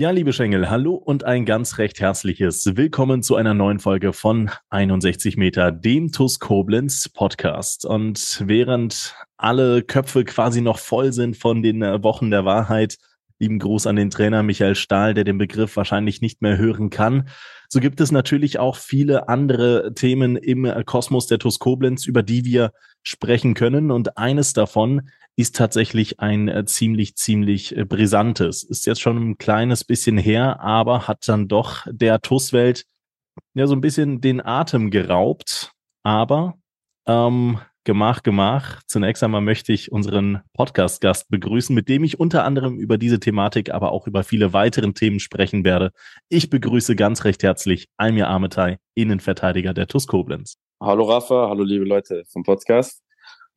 Ja, liebe Schengel, hallo und ein ganz recht herzliches Willkommen zu einer neuen Folge von 61 Meter, dem TUS Koblenz Podcast. Und während alle Köpfe quasi noch voll sind von den äh, Wochen der Wahrheit, lieben Gruß an den Trainer Michael Stahl, der den Begriff wahrscheinlich nicht mehr hören kann. So gibt es natürlich auch viele andere Themen im äh, Kosmos der TUS Koblenz, über die wir sprechen können. Und eines davon ist tatsächlich ein äh, ziemlich, ziemlich äh, brisantes. Ist jetzt schon ein kleines bisschen her, aber hat dann doch der TUS-Welt ja so ein bisschen den Atem geraubt. Aber ähm, Gemach, Gemach. Zunächst einmal möchte ich unseren Podcast-Gast begrüßen, mit dem ich unter anderem über diese Thematik, aber auch über viele weitere Themen sprechen werde. Ich begrüße ganz recht herzlich Almir Ametei, Innenverteidiger der TUS Koblenz. Hallo Rafa, hallo liebe Leute vom Podcast.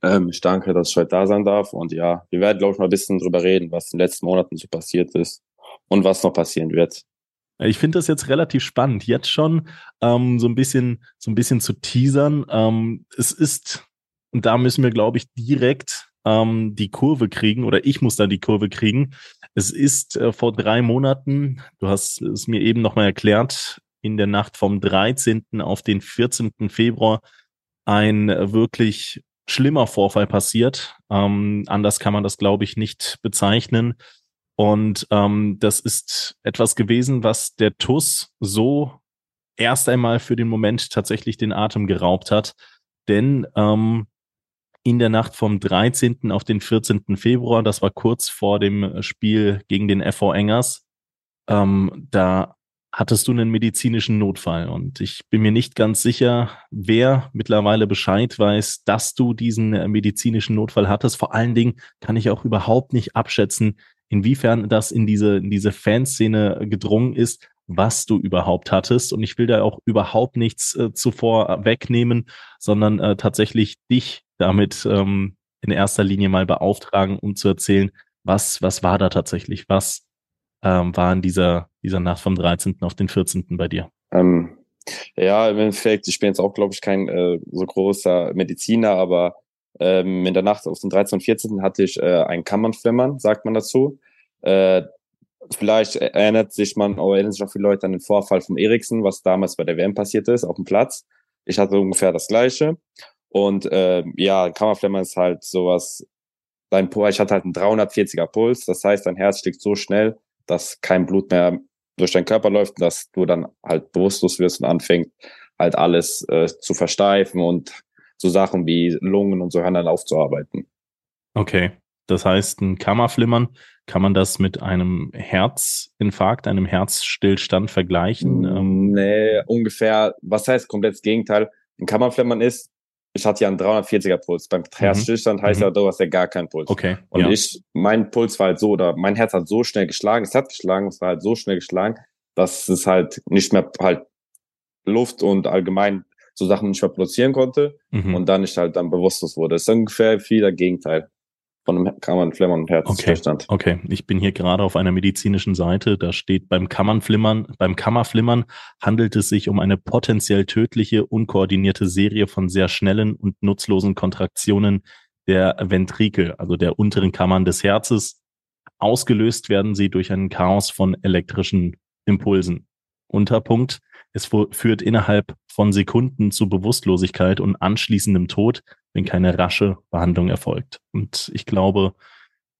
Ähm, ich danke, dass ich heute da sein darf. Und ja, wir werden, glaube ich, mal ein bisschen drüber reden, was in den letzten Monaten so passiert ist und was noch passieren wird. Ich finde das jetzt relativ spannend, jetzt schon ähm, so ein bisschen, so ein bisschen zu teasern. Ähm, es ist, und da müssen wir, glaube ich, direkt ähm, die Kurve kriegen oder ich muss da die Kurve kriegen. Es ist äh, vor drei Monaten, du hast es mir eben nochmal erklärt, in der Nacht vom 13. auf den 14. Februar ein äh, wirklich schlimmer Vorfall passiert. Ähm, anders kann man das, glaube ich, nicht bezeichnen. Und ähm, das ist etwas gewesen, was der TUS so erst einmal für den Moment tatsächlich den Atem geraubt hat. Denn ähm, in der Nacht vom 13. auf den 14. Februar, das war kurz vor dem Spiel gegen den FV Engers, ähm, da hattest du einen medizinischen Notfall. Und ich bin mir nicht ganz sicher, wer mittlerweile Bescheid weiß, dass du diesen äh, medizinischen Notfall hattest. Vor allen Dingen kann ich auch überhaupt nicht abschätzen, inwiefern das in diese, in diese Fanszene gedrungen ist, was du überhaupt hattest. Und ich will da auch überhaupt nichts äh, zuvor wegnehmen, sondern äh, tatsächlich dich damit ähm, in erster Linie mal beauftragen, um zu erzählen, was, was war da tatsächlich, was ähm, war in dieser, dieser Nacht vom 13. auf den 14. bei dir? Ähm, ja, im Endeffekt, ich bin jetzt auch, glaube ich, kein äh, so großer Mediziner, aber ähm, in der Nacht auf den 13. und 14. hatte ich äh, ein Kammernflimmern, sagt man dazu. Äh, vielleicht erinnert sich man, oder erinnern sich auch viele Leute an den Vorfall von Eriksen, was damals bei der WM passiert ist, auf dem Platz. Ich hatte ungefähr das Gleiche. Und äh, ja, Kammerflimmern ist halt sowas, dein ich hatte halt einen 340er Puls, das heißt, dein Herz schlägt so schnell, dass kein Blut mehr durch deinen Körper läuft, dass du dann halt bewusstlos wirst und anfängt halt alles äh, zu versteifen und so Sachen wie Lungen und so hören dann aufzuarbeiten. Okay, das heißt, ein Kammerflimmern, kann man das mit einem Herzinfarkt, einem Herzstillstand vergleichen? Ähm, nee, ungefähr, was heißt komplett das Gegenteil? Ein Kammerflimmern ist, ich hatte ja einen 340er Puls. Beim Herzstillstand mhm. heißt mhm. ja, du hast ja gar keinen Puls. Okay. Und ja. ich, mein Puls war halt so, oder mein Herz hat so schnell geschlagen, es hat geschlagen, es war halt so schnell geschlagen, dass es halt nicht mehr halt Luft und allgemein so Sachen nicht mehr produzieren konnte mhm. und dann ich halt dann bewusstlos wurde. Das ist ungefähr viel der Gegenteil von einem Kammernflimmern und Herzstillstand. Okay, okay, ich bin hier gerade auf einer medizinischen Seite. Da steht beim Kammernflimmern, beim Kammerflimmern handelt es sich um eine potenziell tödliche, unkoordinierte Serie von sehr schnellen und nutzlosen Kontraktionen der Ventrikel, also der unteren Kammern des Herzes. Ausgelöst werden sie durch ein Chaos von elektrischen Impulsen. Unterpunkt. Es führt innerhalb von Sekunden zu Bewusstlosigkeit und anschließendem Tod, wenn keine rasche Behandlung erfolgt. Und ich glaube,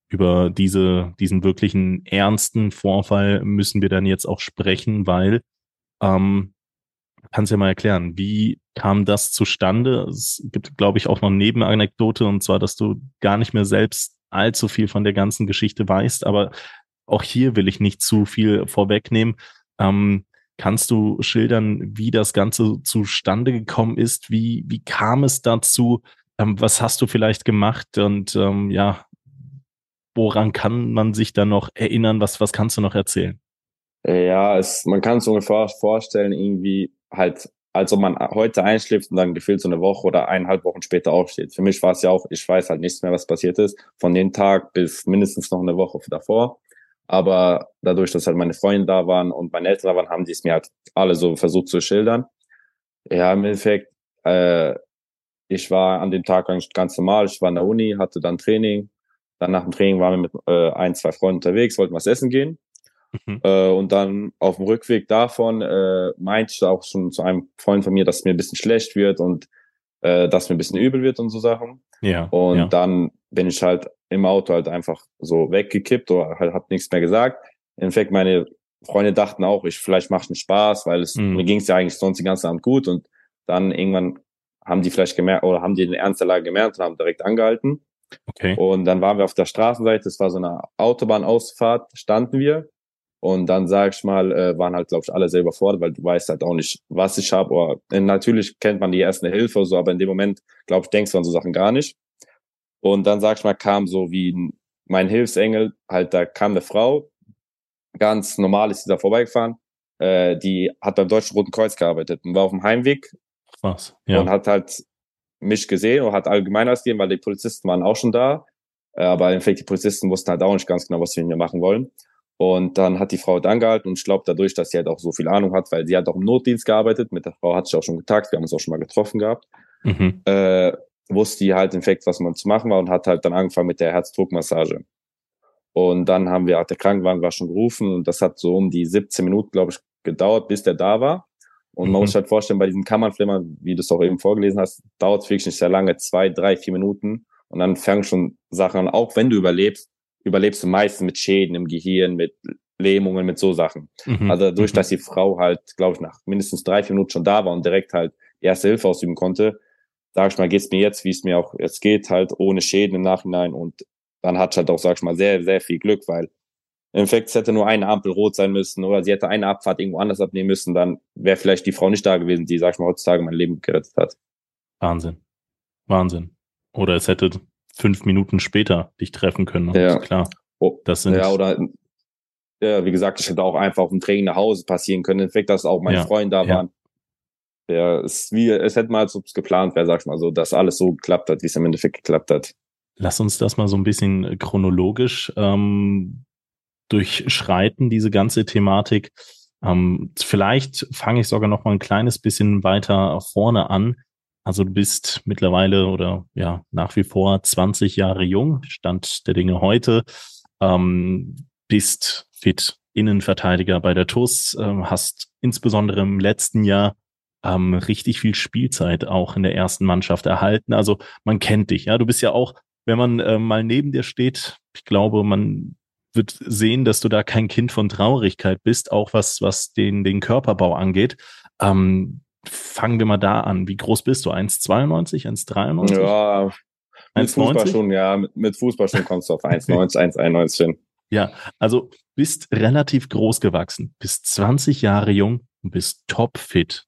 über diese, diesen wirklichen ernsten Vorfall müssen wir dann jetzt auch sprechen, weil ähm, kannst ja mal erklären, wie kam das zustande? Es gibt, glaube ich, auch noch eine Nebenanekdote, und zwar, dass du gar nicht mehr selbst allzu viel von der ganzen Geschichte weißt, aber auch hier will ich nicht zu viel vorwegnehmen. Ähm, kannst du schildern, wie das Ganze zustande gekommen ist? Wie, wie kam es dazu? Ähm, was hast du vielleicht gemacht und ähm, ja, woran kann man sich da noch erinnern? Was, was kannst du noch erzählen? Ja, es, man kann es ungefähr vorstellen, irgendwie halt, als ob man heute einschläft und dann gefühlt so eine Woche oder eineinhalb Wochen später aufsteht. Für mich war es ja auch, ich weiß halt nichts mehr, was passiert ist, von dem Tag bis mindestens noch eine Woche davor. Aber dadurch, dass halt meine Freunde da waren und meine Eltern da waren, haben die es mir halt alle so versucht zu schildern. Ja, im Endeffekt, äh, ich war an dem Tag ganz normal. Ich war in der Uni, hatte dann Training. Dann nach dem Training waren wir mit äh, ein, zwei Freunden unterwegs, wollten was essen gehen. Mhm. Äh, und dann auf dem Rückweg davon äh, meinte ich auch schon zu einem Freund von mir, dass mir ein bisschen schlecht wird und äh, dass mir ein bisschen übel wird und so Sachen. Ja. Und ja. dann bin ich halt im Auto halt einfach so weggekippt oder halt hab nichts mehr gesagt. Im Endeffekt, meine Freunde dachten auch, ich vielleicht mache einen Spaß, weil es Mhm. mir ging es ja eigentlich sonst den ganzen Abend gut und dann irgendwann haben die vielleicht gemerkt oder haben die den Ernst der Lage gemerkt und haben direkt angehalten. Okay. Und dann waren wir auf der Straßenseite, das war so eine Autobahnausfahrt, standen wir. Und dann, sag ich mal, äh, waren halt, glaube ich, alle sehr überfordert, weil du weißt halt auch nicht, was ich habe. Äh, natürlich kennt man die erste Hilfe so, aber in dem Moment, glaube ich, denkst du an so Sachen gar nicht. Und dann, sag ich mal, kam so wie ein- mein Hilfsengel, halt, da kam eine Frau, ganz normal ist sie da vorbeigefahren, äh, die hat beim Deutschen Roten Kreuz gearbeitet und war auf dem Heimweg Was? Ja. und hat halt mich gesehen und hat allgemein ausgegeben, weil die Polizisten waren auch schon da. Äh, Aber im Endeffekt, die Polizisten wussten halt auch nicht ganz genau, was sie mit mir machen wollen. Und dann hat die Frau da angehalten und ich glaube dadurch, dass sie halt auch so viel Ahnung hat, weil sie hat auch im Notdienst gearbeitet, mit der Frau hat sich auch schon getagt, wir haben uns auch schon mal getroffen gehabt, Mhm. äh, wusste die halt im Endeffekt, was man zu machen war und hat halt dann angefangen mit der Herzdruckmassage. Und dann haben wir, der Krankenwagen war schon gerufen und das hat so um die 17 Minuten, glaube ich, gedauert, bis der da war. Und man Mhm. muss sich halt vorstellen, bei diesem Kammernflimmern, wie du es auch eben vorgelesen hast, dauert es wirklich nicht sehr lange, zwei, drei, vier Minuten. Und dann fangen schon Sachen an, auch wenn du überlebst, überlebst du meistens mit Schäden im Gehirn, mit Lähmungen, mit so Sachen. Mhm. Also dadurch, Mhm. dass die Frau halt, glaube ich, nach mindestens drei, vier Minuten schon da war und direkt halt die erste Hilfe ausüben konnte, sag ich mal, geht's mir jetzt, wie es mir auch jetzt geht, halt ohne Schäden im Nachhinein. Und dann hat halt auch, sag ich mal, sehr, sehr viel Glück, weil im Endeffekt es hätte nur eine Ampel rot sein müssen oder sie hätte eine Abfahrt irgendwo anders abnehmen müssen, dann wäre vielleicht die Frau nicht da gewesen, die, sag ich mal, heutzutage mein Leben gerettet hat. Wahnsinn. Wahnsinn. Oder es hätte fünf Minuten später dich treffen können. ne? Ja. Klar. Oh, Das sind ja, oder ja, wie gesagt, ich hätte auch einfach auf dem Training nach Hause passieren können. Im Endeffekt, dass auch meine Ja, Freunde da ja. waren. Ja, es ist wie, es hätte mal, es geplant wäre, sag mal so, dass alles so geklappt hat, wie es im Endeffekt geklappt hat. Lass uns das mal so ein bisschen chronologisch ähm, durchschreiten, diese ganze Thematik. Ähm, vielleicht fange ich sogar noch mal ein kleines bisschen weiter vorne an. Also du bist mittlerweile oder ja nach wie vor 20 Jahre jung, Stand der Dinge heute, ähm, bist fit Innenverteidiger bei der TUS, ähm, hast insbesondere im letzten Jahr ähm, richtig viel Spielzeit auch in der ersten Mannschaft erhalten. Also man kennt dich, ja. Du bist ja auch, wenn man äh, mal neben dir steht, ich glaube, man wird sehen, dass du da kein Kind von Traurigkeit bist, auch was, was den, den Körperbau angeht. Ähm, fangen wir mal da an. Wie groß bist du? 1,92, 1,93? Ja, mit 1,90? Fußball schon, ja, mit, mit Fußball schon kommst du auf 1,90, 1,91 hin. Ja, also bist relativ groß gewachsen, bist 20 Jahre jung und bist topfit.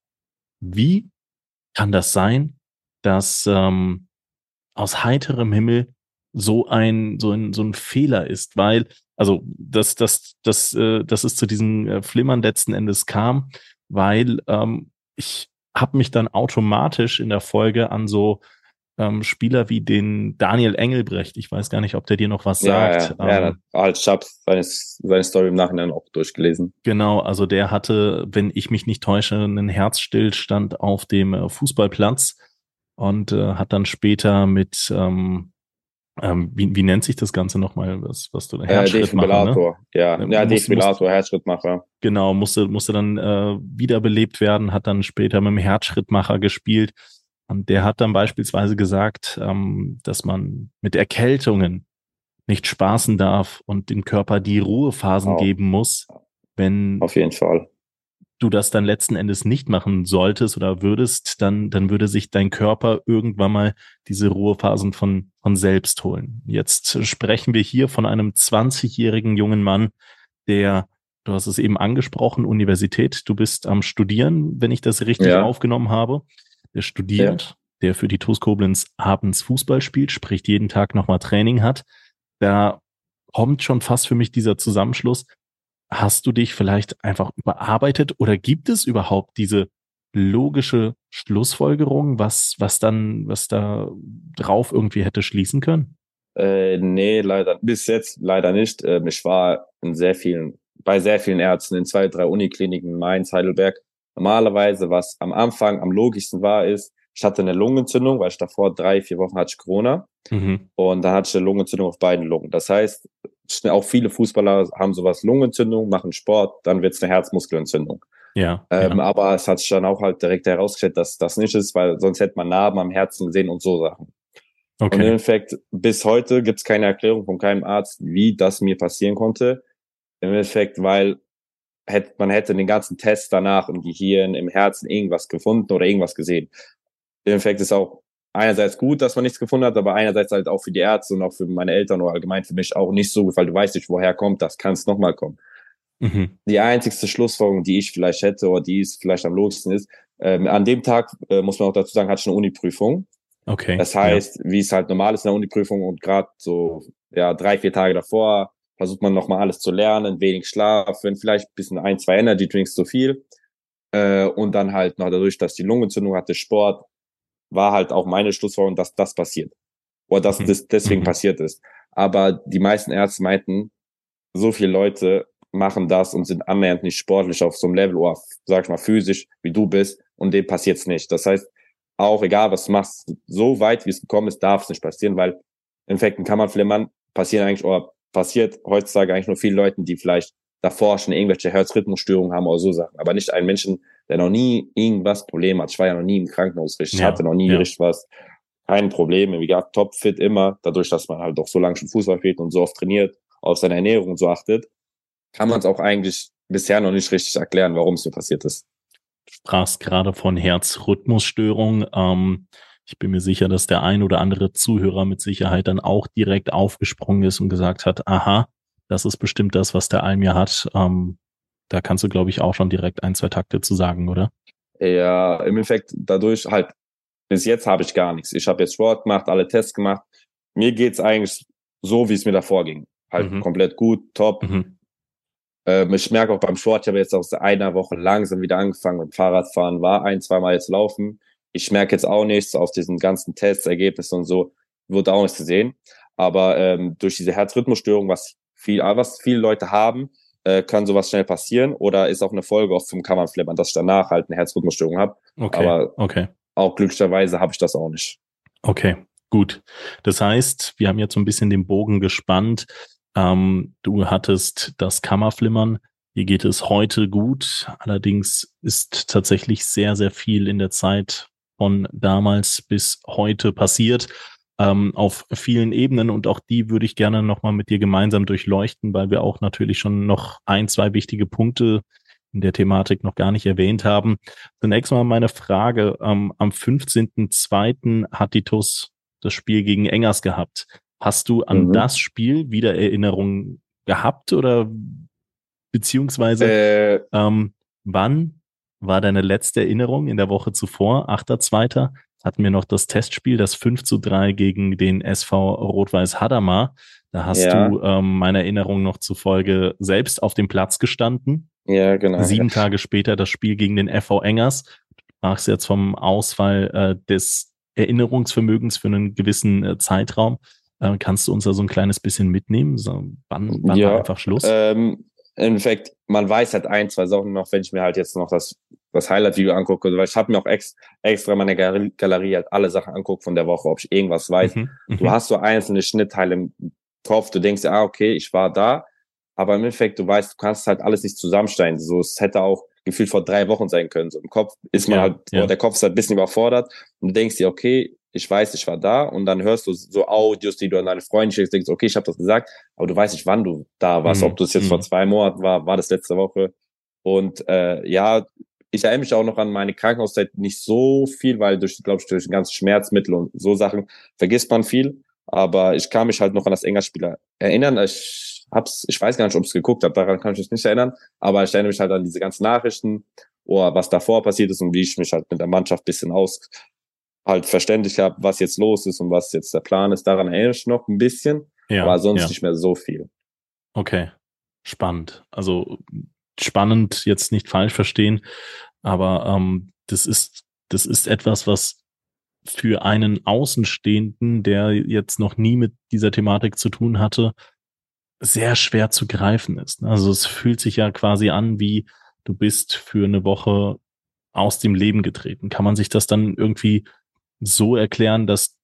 Wie kann das sein, dass ähm, aus heiterem Himmel so ein so ein so ein Fehler ist, weil also dass das das äh, dass es zu diesen äh, Flimmern letzten Endes kam, weil ähm, ich habe mich dann automatisch in der Folge an so ähm, Spieler wie den Daniel Engelbrecht, ich weiß gar nicht, ob der dir noch was Ja, sagt. ja, ja, ähm, halt, ich habe seine, seine Story im Nachhinein auch durchgelesen. Genau, also der hatte, wenn ich mich nicht täusche, einen Herzstillstand auf dem äh, Fußballplatz und äh, hat dann später mit, ähm, ähm, wie, wie nennt sich das Ganze nochmal, was, was du, Äh, Herzschrittmacher, ne? Defibrillator, ja, Ja, ja, muss- Defibrillator, Herzschrittmacher. Genau, musste, musste dann äh, wiederbelebt werden, hat dann später mit dem Herzschrittmacher gespielt. Und der hat dann beispielsweise gesagt, ähm, dass man mit Erkältungen nicht spaßen darf und dem Körper die Ruhephasen Wow. geben muss, wenn Auf jeden Fall. du das dann letzten Endes nicht machen solltest oder würdest, dann, dann würde sich dein Körper irgendwann mal diese Ruhephasen von, von selbst holen. Jetzt sprechen wir hier von einem 20-jährigen jungen Mann, der, du hast es eben angesprochen, Universität, du bist am Studieren, wenn ich das richtig Ja. aufgenommen habe. Der studiert, der für die TuS Koblenz abends Fußball spielt, sprich jeden Tag nochmal Training hat. Da kommt schon fast für mich dieser Zusammenschluss. hast du dich vielleicht einfach überarbeitet oder gibt es überhaupt diese logische Schlussfolgerung, was, was dann, was da drauf irgendwie hätte schließen können? Äh, nee, leider, bis jetzt leider nicht. Ähm, ich war in sehr vielen, bei sehr vielen Ärzten in zwei, drei Unikliniken in Mainz, Heidelberg. Normalerweise, was am Anfang am logischsten war, ist, ich hatte eine Lungenentzündung, weil ich davor drei, vier Wochen hatte ich Corona. Mhm. Und dann hatte ich eine Lungenentzündung auf beiden Lungen. Das heißt, auch viele Fußballer haben sowas Lungenentzündung, machen Sport, dann wird es eine Herzmuskelentzündung. Ja, ähm, ja. Aber es hat sich dann auch halt direkt herausgestellt, dass das nicht ist, weil sonst hätte man Narben am Herzen gesehen und so Sachen. Okay. Und im Endeffekt, bis heute gibt es keine Erklärung von keinem Arzt, wie das mir passieren konnte. Im Endeffekt, weil hätte, man hätte den ganzen Test danach im Gehirn, im Herzen irgendwas gefunden oder irgendwas gesehen. Im Endeffekt ist auch einerseits gut, dass man nichts gefunden hat, aber einerseits halt auch für die Ärzte und auch für meine Eltern oder allgemein für mich auch nicht so gut, weil du weißt nicht, woher kommt das, kann es nochmal kommen. Mhm. Die einzigste Schlussfolgerung, die ich vielleicht hätte oder die es vielleicht am logischsten ist, ähm, an dem Tag, äh, muss man auch dazu sagen, hatte ich eine Uni-Prüfung. Okay. Das heißt, ja. wie es halt normal ist in der Uni-Prüfung und gerade so ja drei, vier Tage davor versucht man nochmal alles zu lernen, wenig schlafen, vielleicht bisschen ein, zwei Energy Drinks zu viel. Äh, und dann halt noch dadurch, dass die Lungenentzündung hatte, Sport, war halt auch meine Schlussfolgerung, dass das passiert. Oder dass mhm. das deswegen mhm. passiert ist. Aber die meisten Ärzte meinten, so viele Leute machen das und sind annähernd nicht sportlich auf so einem Level oder sag ich mal physisch, wie du bist und dem passiert's nicht. Das heißt, auch egal was du machst, so weit wie es gekommen ist, darf es nicht passieren, weil Infekten kann man flimmern, passieren eigentlich oder passiert heutzutage eigentlich nur vielen Leuten, die vielleicht davor schon irgendwelche Herzrhythmusstörungen haben oder so Sachen, aber nicht einen Menschen, der noch nie irgendwas Problem hat. Ich war ja noch nie im Krankenhaus richtig, ja, hatte noch nie ja. richtig was, kein Problem, wie gesagt, topfit immer, dadurch, dass man halt doch so lange schon Fußball spielt und so oft trainiert, auf seine Ernährung so achtet, kann man es auch eigentlich bisher noch nicht richtig erklären, warum es so passiert ist. Du sprachst gerade von Herzrhythmusstörung. Ähm, ich bin mir sicher, dass der ein oder andere Zuhörer mit Sicherheit dann auch direkt aufgesprungen ist und gesagt hat, aha, das ist bestimmt das, was der Almir hat. Ähm, da kannst du, glaube ich, auch schon direkt ein, zwei Takte zu sagen, oder? Ja, im Endeffekt dadurch halt, bis jetzt habe ich gar nichts. Ich habe jetzt Sport gemacht, alle Tests gemacht. Mir geht's eigentlich so, wie es mir davor ging. Halt mhm. komplett gut, top. Mhm. Ähm, ich merke auch beim Sport, ich habe jetzt aus einer Woche langsam wieder angefangen mit Fahrradfahren, war ein, zweimal jetzt laufen. Ich merke jetzt auch nichts aus diesen ganzen Tests, Ergebnissen und so, wurde auch nichts gesehen. Aber ähm, durch diese Herzrhythmusstörung, was viel, was viele Leute haben, äh, kann sowas schnell passieren oder ist auch eine Folge oft vom Kammernflimmern, dass ich danach halt eine Herzrhythmusstörung habe. Okay. Aber okay. auch glücklicherweise habe ich das auch nicht. Okay, gut. Das heißt, wir haben jetzt so ein bisschen den Bogen gespannt. Ähm, du hattest das Kammerflimmern. Hier geht es heute gut. Allerdings ist tatsächlich sehr, sehr viel in der Zeit von damals bis heute passiert ähm, auf vielen Ebenen und auch die würde ich gerne nochmal mit dir gemeinsam durchleuchten, weil wir auch natürlich schon noch ein, zwei wichtige Punkte in der Thematik noch gar nicht erwähnt haben. Zunächst mal meine Frage. Ähm, am 15.02. hat die TUS das Spiel gegen Engers gehabt. Hast du an mhm. das Spiel wieder Erinnerungen gehabt oder beziehungsweise äh, ähm, wann war deine letzte Erinnerung in der Woche zuvor, 8.2.? hatten wir noch das Testspiel, das 5 zu 3 gegen den SV Rot-Weiß Hadamar. Da hast ja. du ähm, meiner Erinnerung noch zufolge selbst auf dem Platz gestanden. Ja, genau. Sieben Tage später das Spiel gegen den FV Engers. Du sprachst jetzt vom Ausfall äh, des Erinnerungsvermögens für einen gewissen äh, Zeitraum. Äh, kannst du uns da so ein kleines bisschen mitnehmen? So, wann wann ja, war einfach Schluss? Ähm, Im Endeffekt, man weiß halt ein, zwei Sachen noch, wenn ich mir halt jetzt noch das das Highlight-Video angucke, weil ich habe mir auch ex, extra meine Galerie halt alle Sachen anguckt von der Woche, ob ich irgendwas weiß. Mhm, du mhm. hast so einzelne Schnittteile im Kopf, du denkst, ah, okay, ich war da, aber im Endeffekt, du weißt, du kannst halt alles nicht zusammenstellen. So, es hätte auch gefühlt vor drei Wochen sein können. So im Kopf ist man ja, halt, ja. der Kopf ist halt ein bisschen überfordert und du denkst dir, okay, ich weiß, ich war da und dann hörst du so Audios, die du an deine Freunde schickst, denkst, okay, ich habe das gesagt, aber du weißt nicht, wann du da warst, mhm. ob du es jetzt mhm. vor zwei Monaten war, war das letzte Woche. Und äh, ja, ich erinnere mich auch noch an meine Krankenhauszeit nicht so viel, weil durch, glaube ich, durch die ganzen Schmerzmittel und so Sachen vergisst man viel. Aber ich kann mich halt noch an das Engerspieler erinnern. Ich hab's, ich weiß gar nicht, ob ich es geguckt habe, daran kann ich mich nicht erinnern. Aber ich erinnere mich halt an diese ganzen Nachrichten oder was davor passiert ist und wie ich mich halt mit der Mannschaft bisschen aus halt verständlich habe, was jetzt los ist und was jetzt der Plan ist. Daran erinnere ich noch ein bisschen, ja, aber sonst ja. nicht mehr so viel. Okay. Spannend. Also spannend, jetzt nicht falsch verstehen, aber ähm, das ist, das ist etwas, was für einen Außenstehenden, der jetzt noch nie mit dieser Thematik zu tun hatte, sehr schwer zu greifen ist. Also es fühlt sich ja quasi an, wie du bist für eine Woche aus dem Leben getreten. Kann man sich das dann irgendwie so erklären, dass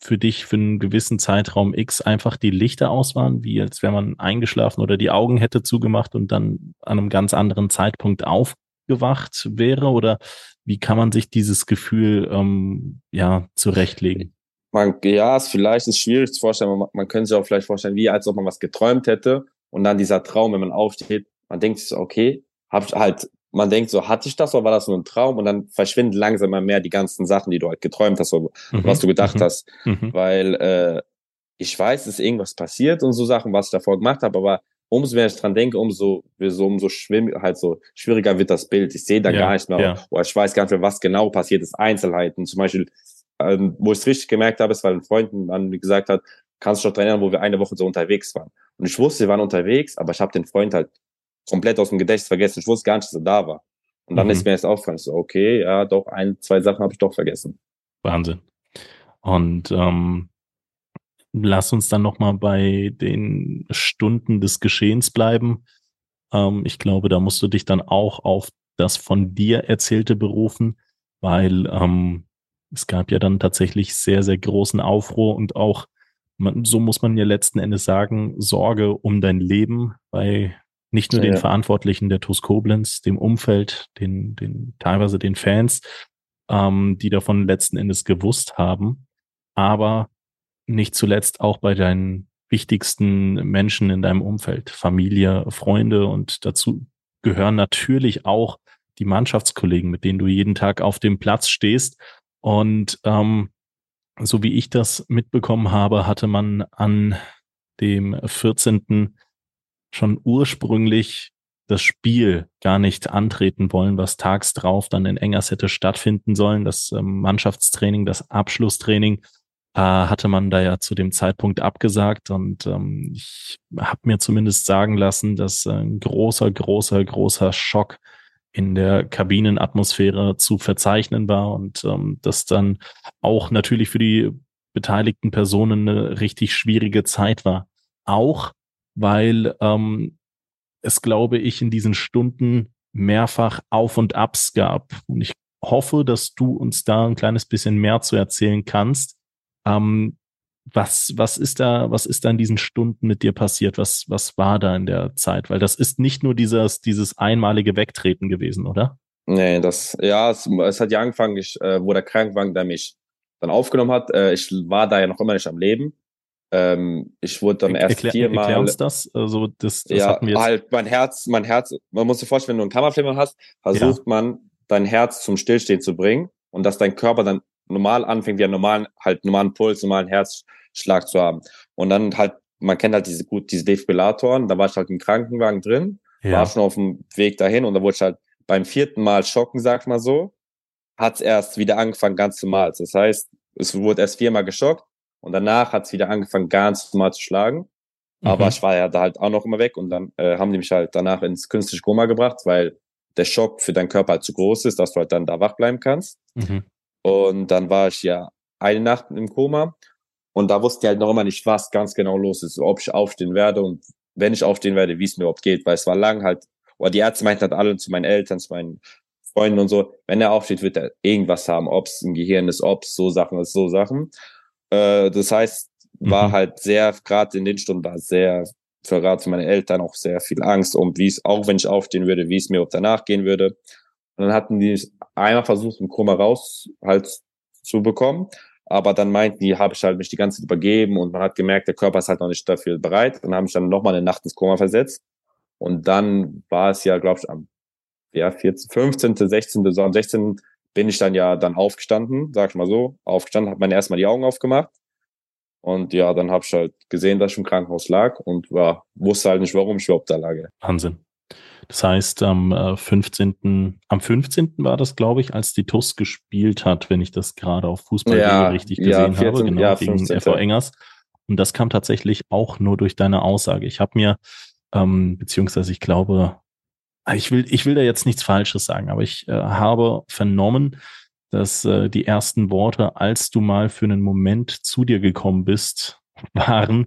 für dich für einen gewissen Zeitraum X einfach die Lichter aus waren, wie als wäre man eingeschlafen oder die Augen hätte zugemacht und dann an einem ganz anderen Zeitpunkt aufgewacht wäre? Oder wie kann man sich dieses Gefühl ähm, ja zurechtlegen? Man, ja, es vielleicht ist schwierig zu vorstellen. Man, man könnte sich auch vielleicht vorstellen, wie als ob man was geträumt hätte und dann dieser Traum, wenn man aufsteht, man denkt sich okay, habe ich halt man denkt so, hatte ich das oder war das nur ein Traum? Und dann verschwinden langsam mal mehr die ganzen Sachen, die du halt geträumt hast, oder mhm. was du gedacht mhm. hast. Mhm. Weil äh, ich weiß, es ist irgendwas passiert und so Sachen, was ich davor gemacht habe, aber umso mehr ich dran denke, umso, so, umso schwimm, halt so schwieriger wird das Bild. Ich sehe da ja, gar nicht mehr, ja. oder ich weiß gar nicht mehr, was genau passiert ist, Einzelheiten. Zum Beispiel, ähm, wo ich es richtig gemerkt habe, ist, weil ein Freund an mir gesagt hat, kannst du dich noch erinnern, wo wir eine Woche so unterwegs waren. Und ich wusste, wir waren unterwegs, aber ich habe den Freund halt komplett aus dem Gedächtnis vergessen. Ich wusste gar nicht, dass er da war. Und dann mhm. ist mir erst aufgefallen, so, okay, ja, doch, ein, zwei Sachen habe ich doch vergessen. Wahnsinn. Und ähm, lass uns dann nochmal bei den Stunden des Geschehens bleiben. Ähm, ich glaube, da musst du dich dann auch auf das von dir erzählte berufen, weil ähm, es gab ja dann tatsächlich sehr, sehr großen Aufruhr und auch, man, so muss man ja letzten Endes sagen, Sorge um dein Leben bei nicht nur ja, den ja. Verantwortlichen der TuS Koblenz, dem Umfeld, den, den, teilweise den Fans, ähm, die davon letzten Endes gewusst haben, aber nicht zuletzt auch bei deinen wichtigsten Menschen in deinem Umfeld, Familie, Freunde und dazu gehören natürlich auch die Mannschaftskollegen, mit denen du jeden Tag auf dem Platz stehst. Und ähm, so wie ich das mitbekommen habe, hatte man an dem 14 schon ursprünglich das Spiel gar nicht antreten wollen, was tags drauf dann in Engers hätte stattfinden sollen. Das ähm, Mannschaftstraining, das Abschlusstraining äh, hatte man da ja zu dem Zeitpunkt abgesagt. Und ähm, ich habe mir zumindest sagen lassen, dass ein großer, großer, großer Schock in der Kabinenatmosphäre zu verzeichnen war und ähm, das dann auch natürlich für die beteiligten Personen eine richtig schwierige Zeit war. Auch weil ähm, es, glaube ich, in diesen Stunden mehrfach Auf und Abs gab. Und ich hoffe, dass du uns da ein kleines bisschen mehr zu erzählen kannst. Ähm, was, was ist da, was ist da in diesen Stunden mit dir passiert? Was, was war da in der Zeit? Weil das ist nicht nur dieses, dieses einmalige Wegtreten gewesen, oder? Nee, das, ja, es, es hat ja angefangen, ich, äh, wo der Krankenwagen der mich dann aufgenommen hat. Äh, ich war da ja noch immer nicht am Leben. Ähm, ich wurde dann erst Erklär, viermal. Erklär uns das. Also das, das ja, halt mein Herz, mein Herz. Man muss sich vorstellen, wenn du einen Kammerflimmer hast, versucht ja. man dein Herz zum Stillstehen zu bringen und dass dein Körper dann normal anfängt, ja normalen halt normalen Puls, normalen Herzschlag zu haben. Und dann halt, man kennt halt diese gut diese Defibrillatoren. Da war ich halt im Krankenwagen drin, ja. war schon auf dem Weg dahin und da wurde ich halt beim vierten Mal schocken, sag mal so, hat's erst wieder angefangen ganz normal. Das heißt, es wurde erst viermal geschockt und danach hat es wieder angefangen, ganz normal zu schlagen. Mhm. Aber ich war ja da halt auch noch immer weg und dann äh, haben die mich halt danach ins künstliche Koma gebracht, weil der Schock für deinen Körper halt zu groß ist, dass du halt dann da wach bleiben kannst. Mhm. Und dann war ich ja eine Nacht im Koma und da wusste ich halt noch immer nicht, was ganz genau los ist, ob ich aufstehen werde und wenn ich aufstehen werde, wie es mir überhaupt geht, weil es war lang halt, oder die Ärzte meinten halt alle zu meinen Eltern, zu meinen Freunden und so, wenn er aufsteht, wird er irgendwas haben, ob es ein Gehirn ist, ob es so Sachen ist, so Sachen. Äh, das heißt, war mhm. halt sehr, gerade in den Stunden war sehr für Rat für meine Eltern auch sehr viel Angst um, wie es, auch wenn ich aufstehen würde, wie es mir danach gehen würde. Und dann hatten die einmal versucht, im Koma raus halt zu bekommen. Aber dann meinten die, habe ich halt mich die ganze Zeit übergeben und man hat gemerkt, der Körper ist halt noch nicht dafür bereit. Dann haben ich dann nochmal eine Nacht ins Koma versetzt. Und dann war es ja, glaube ich, am ja, 14, 15., 16., so am 16 bin ich dann ja dann aufgestanden, sag ich mal so, aufgestanden, habe meine erstmal die Augen aufgemacht und ja, dann habe ich halt gesehen, dass ich im Krankenhaus lag und war, wusste halt nicht, warum ich überhaupt da lag. Wahnsinn. Das heißt, am 15. Äh, am 15. war das, glaube ich, als die TUS gespielt hat, wenn ich das gerade auf Fußball ja, richtig gesehen ja, 14, habe, genau, ja, gegen 15. FV Engers. Und das kam tatsächlich auch nur durch deine Aussage. Ich habe mir ähm, beziehungsweise ich glaube, ich will, ich will da jetzt nichts Falsches sagen, aber ich äh, habe vernommen, dass äh, die ersten Worte, als du mal für einen Moment zu dir gekommen bist, waren,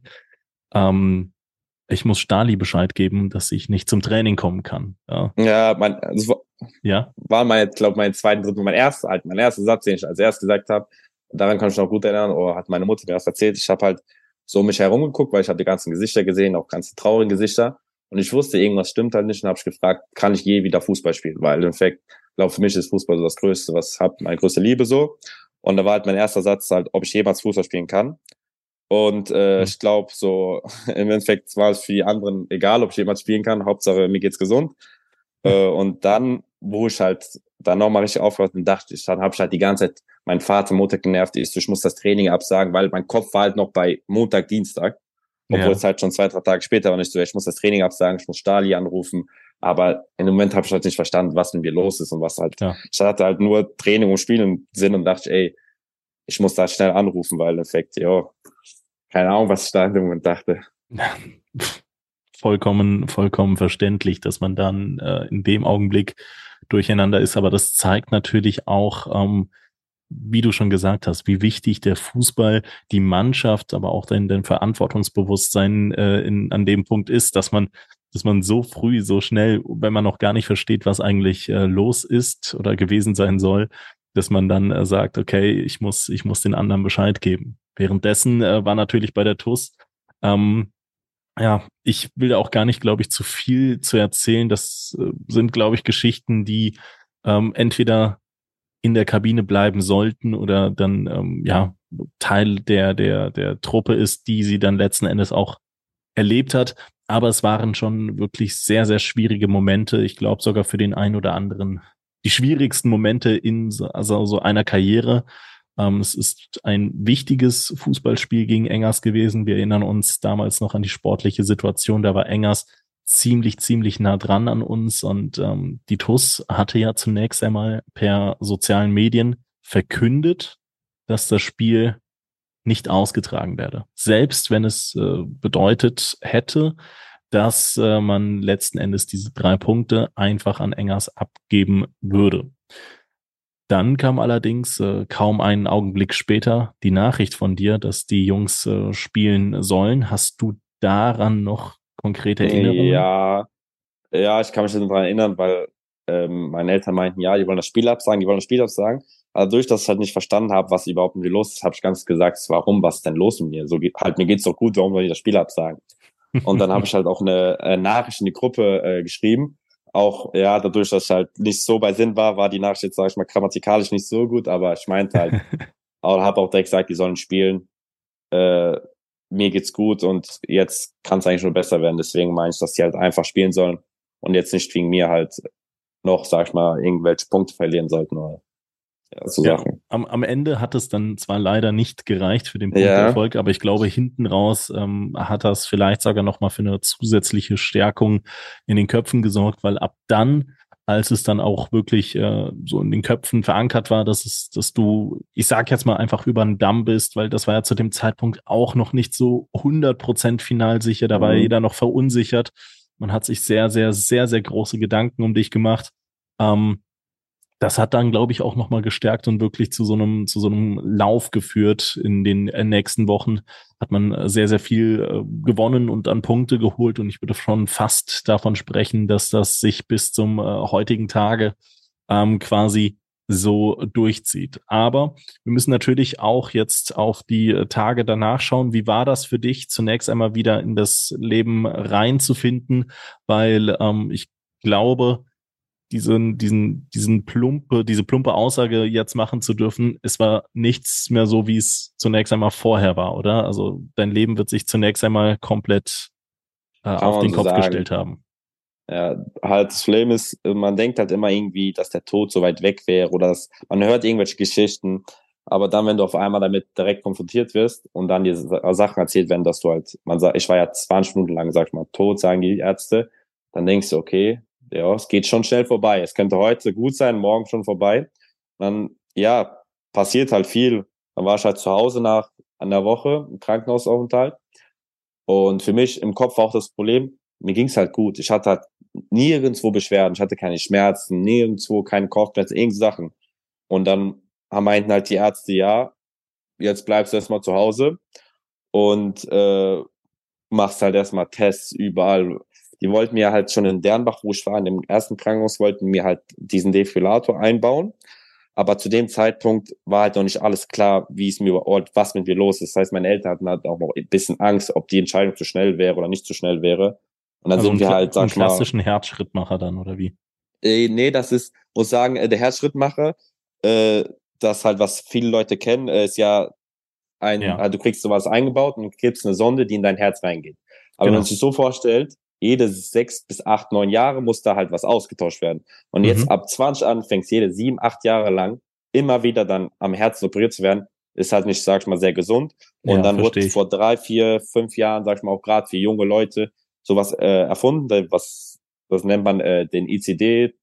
ähm, ich muss Stali Bescheid geben, dass ich nicht zum Training kommen kann. Ja, ja mein, also ja? war mein, glaube mein zweiter, dritter, mein erster, halt, mein erster Satz, den ich als erstes gesagt habe. Daran kann ich noch gut erinnern, oder hat meine Mutter mir erst erzählt. Ich habe halt so mich herumgeguckt, weil ich habe die ganzen Gesichter gesehen, auch ganze traurige Gesichter. Und ich wusste, irgendwas stimmt halt nicht und habe ich gefragt, kann ich je wieder Fußball spielen? Weil im Endeffekt, glaube für mich ist Fußball so das Größte, was ich habe, meine größte Liebe so. Und da war halt mein erster Satz halt, ob ich jemals Fußball spielen kann. Und äh, mhm. ich glaube, so im Endeffekt war es für die anderen egal, ob ich jemals spielen kann. Hauptsache, mir geht's gesund. Mhm. Äh, und dann, wo ich halt dann nochmal richtig aufgehört und dachte ich, dann habe ich halt die ganze Zeit meinen Vater Montag genervt. Ich, ich muss das Training absagen, weil mein Kopf war halt noch bei Montag, Dienstag. Obwohl ja. es halt schon zwei, drei Tage später war nicht so, ich muss das Training absagen, ich muss Stali anrufen. Aber in dem Moment habe ich halt nicht verstanden, was mit mir los ist und was halt. Ja. Ich hatte halt nur Training und Spielen im Sinn und dachte, ey, ich muss da schnell anrufen, weil im Endeffekt, ja, keine Ahnung, was ich da in dem Moment dachte. vollkommen, vollkommen verständlich, dass man dann äh, in dem Augenblick durcheinander ist. Aber das zeigt natürlich auch, ähm, wie du schon gesagt hast, wie wichtig der Fußball, die Mannschaft, aber auch dein, dein Verantwortungsbewusstsein äh, in, an dem Punkt ist, dass man, dass man so früh, so schnell, wenn man noch gar nicht versteht, was eigentlich äh, los ist oder gewesen sein soll, dass man dann äh, sagt, okay, ich muss, ich muss den anderen Bescheid geben. Währenddessen äh, war natürlich bei der TUS, ähm, ja, ich will auch gar nicht, glaube ich, zu viel zu erzählen. Das äh, sind, glaube ich, Geschichten, die ähm, entweder in der Kabine bleiben sollten oder dann ähm, ja Teil der der der Truppe ist, die sie dann letzten Endes auch erlebt hat. Aber es waren schon wirklich sehr sehr schwierige Momente. Ich glaube sogar für den einen oder anderen die schwierigsten Momente in so, also so einer Karriere. Ähm, es ist ein wichtiges Fußballspiel gegen Engers gewesen. Wir erinnern uns damals noch an die sportliche Situation. Da war Engers ziemlich, ziemlich nah dran an uns und ähm, die TUS hatte ja zunächst einmal per sozialen Medien verkündet, dass das Spiel nicht ausgetragen werde. Selbst wenn es äh, bedeutet hätte, dass äh, man letzten Endes diese drei Punkte einfach an Engers abgeben würde. Dann kam allerdings äh, kaum einen Augenblick später die Nachricht von dir, dass die Jungs äh, spielen sollen. Hast du daran noch konkrete Erinnerungen? Ja, ja, ich kann mich daran erinnern, weil ähm, meine Eltern meinten, ja, die wollen das Spiel absagen, die wollen das Spiel absagen. Aber durch, dass ich halt nicht verstanden habe, was überhaupt mit mir los ist, habe ich ganz gesagt, warum, was ist denn los mit mir? So halt, mir geht's doch gut, warum soll ich das Spiel absagen? Und dann habe ich halt auch eine äh, Nachricht in die Gruppe äh, geschrieben auch, ja, dadurch, dass ich halt nicht so bei Sinn war, war die Nachricht jetzt, sag ich mal, grammatikalisch nicht so gut, aber ich meinte halt, aber habe auch direkt gesagt, die sollen spielen. Äh, mir geht's gut und jetzt kann es eigentlich nur besser werden. Deswegen meine ich, dass die halt einfach spielen sollen und jetzt nicht wegen mir halt noch, sag ich mal, irgendwelche Punkte verlieren sollten. Oder ja, so ja, am, am Ende hat es dann zwar leider nicht gereicht für den Punkterfolg, ja. aber ich glaube, hinten raus ähm, hat das vielleicht sogar nochmal für eine zusätzliche Stärkung in den Köpfen gesorgt, weil ab dann, als es dann auch wirklich äh, so in den Köpfen verankert war, dass es, dass du, ich sag jetzt mal einfach über den Damm bist, weil das war ja zu dem Zeitpunkt auch noch nicht so 100% final sicher, da war mhm. jeder noch verunsichert. Man hat sich sehr, sehr, sehr, sehr große Gedanken um dich gemacht. Ähm, das hat dann, glaube ich, auch nochmal gestärkt und wirklich zu so einem, zu so einem Lauf geführt. In den äh, nächsten Wochen hat man äh, sehr, sehr viel äh, gewonnen und an Punkte geholt. Und ich würde schon fast davon sprechen, dass das sich bis zum heutigen Tage ähm, quasi so durchzieht. Aber wir müssen natürlich auch jetzt auf die Tage danach schauen. Wie war das für dich, zunächst einmal wieder in das Leben reinzufinden? Weil ähm, ich glaube, diesen, diesen, diesen plumpe, diese plumpe Aussage jetzt machen zu dürfen, es war nichts mehr so, wie es zunächst einmal vorher war, oder? Also dein Leben wird sich zunächst einmal komplett äh, auf den so Kopf sagen. gestellt haben. Ja, halt das Problem ist, man denkt halt immer irgendwie, dass der Tod so weit weg wäre oder dass man hört irgendwelche Geschichten, aber dann, wenn du auf einmal damit direkt konfrontiert wirst und dann die Sachen erzählt werden, dass du halt, man sagt, ich war ja 20 Minuten lang, sag ich mal, tot, sagen die Ärzte, dann denkst du, okay, ja, es geht schon schnell vorbei. Es könnte heute gut sein, morgen schon vorbei. dann, ja, passiert halt viel. Dann war ich halt zu Hause nach einer Woche im Krankenhausaufenthalt. Und für mich im Kopf auch das Problem, mir ging's halt gut. Ich hatte halt nirgendwo Beschwerden, ich hatte keine Schmerzen, nirgendwo keine Kopfschmerzen, irgend Sachen. Und dann meinten halt die Ärzte, ja, jetzt bleibst du erstmal zu Hause und äh, machst halt erstmal Tests überall. Die wollten mir halt schon in Dernbach, wo ich war, in dem ersten Krankenhaus, wollten mir halt diesen Defibrillator einbauen. Aber zu dem Zeitpunkt war halt noch nicht alles klar, wie es mir, was mit mir los ist. Das heißt, meine Eltern hatten halt auch noch ein bisschen Angst, ob die Entscheidung zu schnell wäre oder nicht zu schnell wäre. Und dann also sind wir halt, sag einen klassischen mal, Herzschrittmacher dann, oder wie? Äh, nee, das ist, muss sagen, äh, der Herzschrittmacher, äh, das halt, was viele Leute kennen, äh, ist ja ein, ja. also du kriegst sowas eingebaut und gibst eine Sonde, die in dein Herz reingeht. Aber genau. wenn man sich so vorstellt, jede sechs bis acht, neun Jahre muss da halt was ausgetauscht werden. Und mhm. jetzt ab 20 an fängst jede sieben, acht Jahre lang immer wieder dann am Herzen operiert zu werden, ist halt nicht, sag ich mal, sehr gesund. Und ja, dann wurde vor drei, vier, fünf Jahren, sag ich mal, auch gerade für junge Leute sowas äh, erfunden, was, das nennt man äh, den ICD,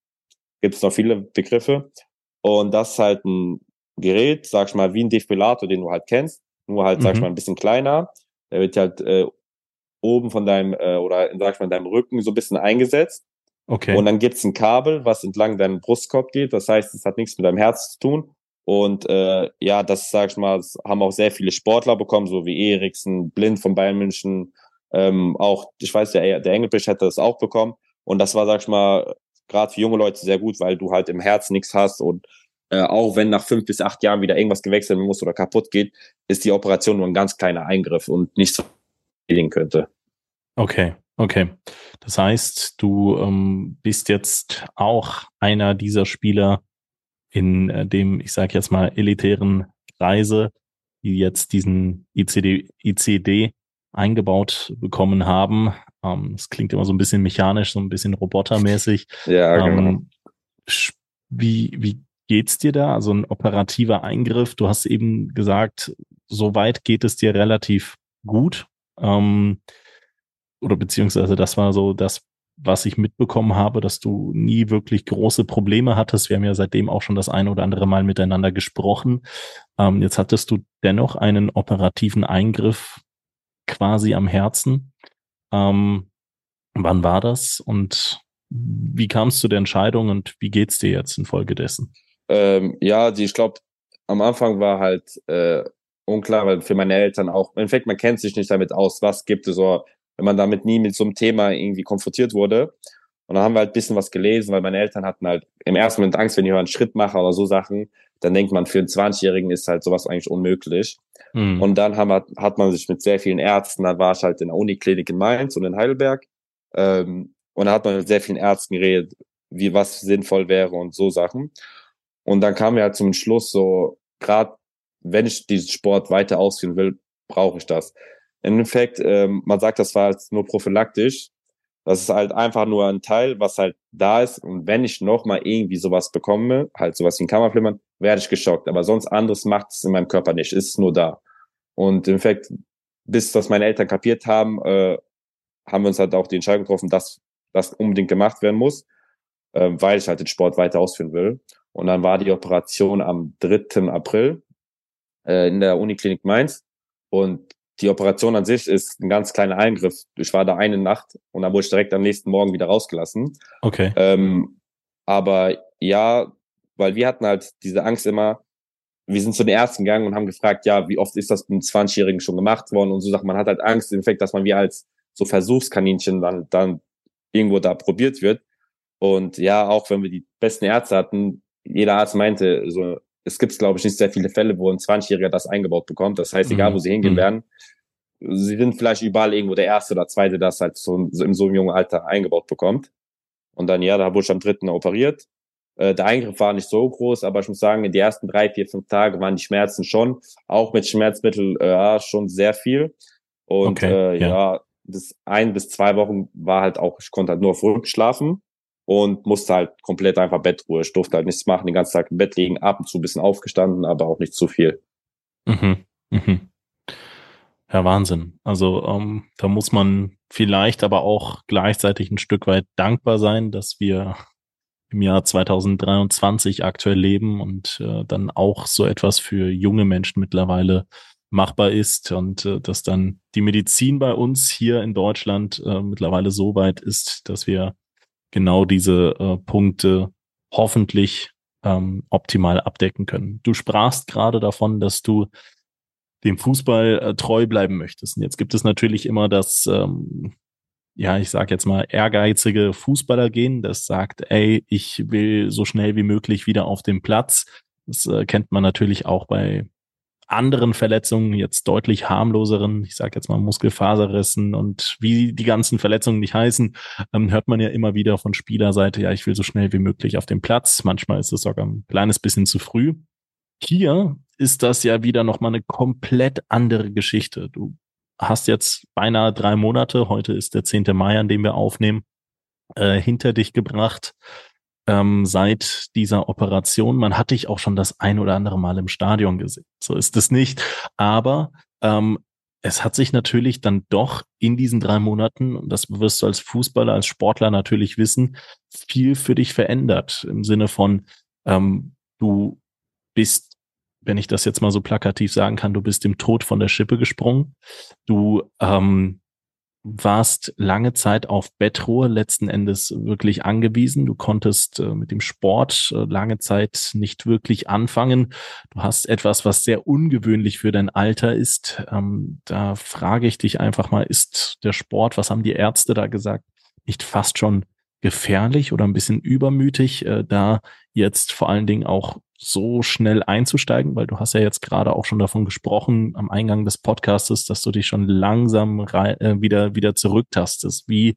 gibt es noch viele Begriffe. Und das ist halt ein Gerät, sag ich mal, wie ein Defibrillator, den du halt kennst, nur halt, mhm. sag ich mhm. mal, ein bisschen kleiner. Der wird halt äh, oben von deinem, äh, oder sag ich mal, in deinem Rücken so ein bisschen eingesetzt. Okay. Und dann gibt's ein Kabel, was entlang deinem Brustkorb geht. Das heißt, es hat nichts mit deinem Herz zu tun. Und äh, ja, das sag ich mal, haben auch sehr viele Sportler bekommen, so wie Eriksen, Blind von Bayern München, ähm, auch, ich weiß, der, der Engelbisch hätte das auch bekommen. Und das war, sag ich mal, gerade für junge Leute sehr gut, weil du halt im Herz nichts hast und äh, auch wenn nach fünf bis acht Jahren wieder irgendwas gewechselt muss oder kaputt geht, ist die Operation nur ein ganz kleiner Eingriff und nicht gehen könnte. Okay, okay. Das heißt, du ähm, bist jetzt auch einer dieser Spieler in äh, dem, ich sage jetzt mal, elitären Kreise, die jetzt diesen ICD, ICD eingebaut bekommen haben. Ähm, das klingt immer so ein bisschen mechanisch, so ein bisschen robotermäßig. ja, genau. Ähm, wie, wie geht's dir da? Also ein operativer Eingriff. Du hast eben gesagt, so weit geht es dir relativ gut. Ähm, oder beziehungsweise das war so das, was ich mitbekommen habe, dass du nie wirklich große Probleme hattest. Wir haben ja seitdem auch schon das eine oder andere Mal miteinander gesprochen. Ähm, jetzt hattest du dennoch einen operativen Eingriff quasi am Herzen. Ähm, wann war das und wie kamst du der Entscheidung und wie geht's dir jetzt infolgedessen? Ähm, ja, ich glaube, am Anfang war halt äh, unklar, weil für meine Eltern auch, im Endeffekt, man kennt sich nicht damit aus, was gibt es, oder wenn man damit nie mit so einem Thema irgendwie konfrontiert wurde. Und dann haben wir halt bisschen was gelesen, weil meine Eltern hatten halt im ersten Moment Angst, wenn ich einen Schritt mache oder so Sachen, dann denkt man, für einen 20-Jährigen ist halt sowas eigentlich unmöglich. Mhm. Und dann haben wir, hat man sich mit sehr vielen Ärzten, dann war ich halt in der Uniklinik in Mainz und in Heidelberg, ähm, und da hat man mit sehr vielen Ärzten geredet, wie was sinnvoll wäre und so Sachen. Und dann kam ja halt zum Schluss so, gerade wenn ich diesen Sport weiter ausführen will, brauche ich das. Im Endeffekt, ähm, man sagt, das war jetzt nur prophylaktisch. Das ist halt einfach nur ein Teil, was halt da ist. Und wenn ich noch mal irgendwie sowas bekomme, halt sowas wie ein Kammerflimmern, werde ich geschockt. Aber sonst anderes macht es in meinem Körper nicht. Ist nur da. Und im Endeffekt, bis das meine Eltern kapiert haben, äh, haben wir uns halt auch die Entscheidung getroffen, dass das unbedingt gemacht werden muss, äh, weil ich halt den Sport weiter ausführen will. Und dann war die Operation am 3. April äh, in der Uniklinik Mainz. Und die Operation an sich ist ein ganz kleiner Eingriff. Ich war da eine Nacht und dann wurde ich direkt am nächsten Morgen wieder rausgelassen. Okay. Ähm, aber ja, weil wir hatten halt diese Angst immer, wir sind zu den Ärzten gegangen und haben gefragt, ja, wie oft ist das mit einem 20-Jährigen schon gemacht worden und so sagt man hat halt Angst, im Endeffekt, dass man wie als so Versuchskaninchen dann, dann irgendwo da probiert wird. Und ja, auch wenn wir die besten Ärzte hatten, jeder Arzt meinte, so, es gibt, glaube ich, nicht sehr viele Fälle, wo ein 20-Jähriger das eingebaut bekommt. Das heißt, egal, wo mhm. sie hingehen mhm. werden, sie sind vielleicht überall irgendwo der Erste oder Zweite, das halt so, so in so einem jungen Alter eingebaut bekommt. Und dann, ja, da wurde ich am dritten operiert. Äh, der Eingriff war nicht so groß, aber ich muss sagen, in die ersten drei, vier, fünf Tage waren die Schmerzen schon, auch mit Schmerzmittel, äh, ja, schon sehr viel. Und okay, äh, ja. ja, bis ein bis zwei Wochen war halt auch, ich konnte halt nur auf Rücken schlafen und musste halt komplett einfach Bettruhe. Ich durfte halt nichts machen, den ganzen Tag im Bett liegen, ab und zu ein bisschen aufgestanden, aber auch nicht zu viel. Mhm. Mhm. Ja, Wahnsinn. Also ähm, da muss man vielleicht aber auch gleichzeitig ein Stück weit dankbar sein, dass wir im Jahr 2023 aktuell leben und äh, dann auch so etwas für junge Menschen mittlerweile machbar ist und äh, dass dann die Medizin bei uns hier in Deutschland äh, mittlerweile so weit ist, dass wir genau diese äh, Punkte hoffentlich ähm, optimal abdecken können. Du sprachst gerade davon, dass du dem Fußball äh, treu bleiben möchtest. Und jetzt gibt es natürlich immer das, ähm, ja, ich sage jetzt mal, ehrgeizige Fußballer gehen, das sagt, ey, ich will so schnell wie möglich wieder auf den Platz. Das äh, kennt man natürlich auch bei anderen Verletzungen, jetzt deutlich harmloseren, ich sage jetzt mal Muskelfaserrissen und wie die ganzen Verletzungen nicht heißen, ähm, hört man ja immer wieder von Spielerseite, ja, ich will so schnell wie möglich auf den Platz. Manchmal ist es sogar ein kleines bisschen zu früh. Hier ist das ja wieder nochmal eine komplett andere Geschichte. Du hast jetzt beinahe drei Monate, heute ist der 10. Mai, an dem wir aufnehmen, äh, hinter dich gebracht ähm, seit dieser Operation. Man hat dich auch schon das ein oder andere Mal im Stadion gesehen. So ist es nicht. Aber ähm, es hat sich natürlich dann doch in diesen drei Monaten, und das wirst du als Fußballer, als Sportler natürlich wissen, viel für dich verändert. Im Sinne von, ähm, du bist, wenn ich das jetzt mal so plakativ sagen kann, du bist dem Tod von der Schippe gesprungen. Du ähm, warst lange Zeit auf Bettruhe letzten Endes wirklich angewiesen. Du konntest äh, mit dem Sport äh, lange Zeit nicht wirklich anfangen. Du hast etwas, was sehr ungewöhnlich für dein Alter ist. Ähm, da frage ich dich einfach mal, ist der Sport, was haben die Ärzte da gesagt, nicht fast schon gefährlich oder ein bisschen übermütig, äh, da jetzt vor allen Dingen auch so schnell einzusteigen, weil du hast ja jetzt gerade auch schon davon gesprochen am Eingang des Podcastes, dass du dich schon langsam äh, wieder wieder zurücktastest. Wie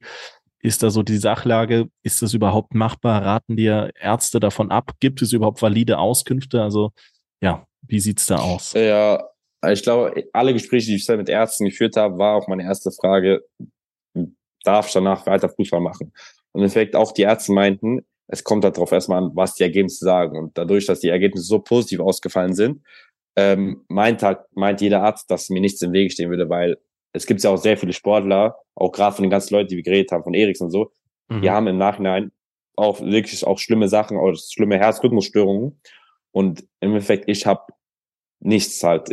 ist da so die Sachlage? Ist das überhaupt machbar? Raten dir Ärzte davon ab? Gibt es überhaupt valide Auskünfte? Also ja, wie sieht's da aus? Ja, ich glaube, alle Gespräche, die ich mit Ärzten geführt habe, war auch meine erste Frage, darf ich danach weiter Fußball machen? Und im Endeffekt auch die Ärzte meinten, es kommt halt darauf erstmal an, was die Ergebnisse sagen. Und dadurch, dass die Ergebnisse so positiv ausgefallen sind, ähm, meint halt, meint jeder Arzt, dass mir nichts im Wege stehen würde, weil es gibt ja auch sehr viele Sportler, auch gerade von den ganzen Leuten, die wir geredet haben, von Eriks und so, mhm. die haben im Nachhinein auch wirklich auch schlimme Sachen, auch schlimme Herzrhythmusstörungen. Und im Endeffekt, ich habe nichts halt,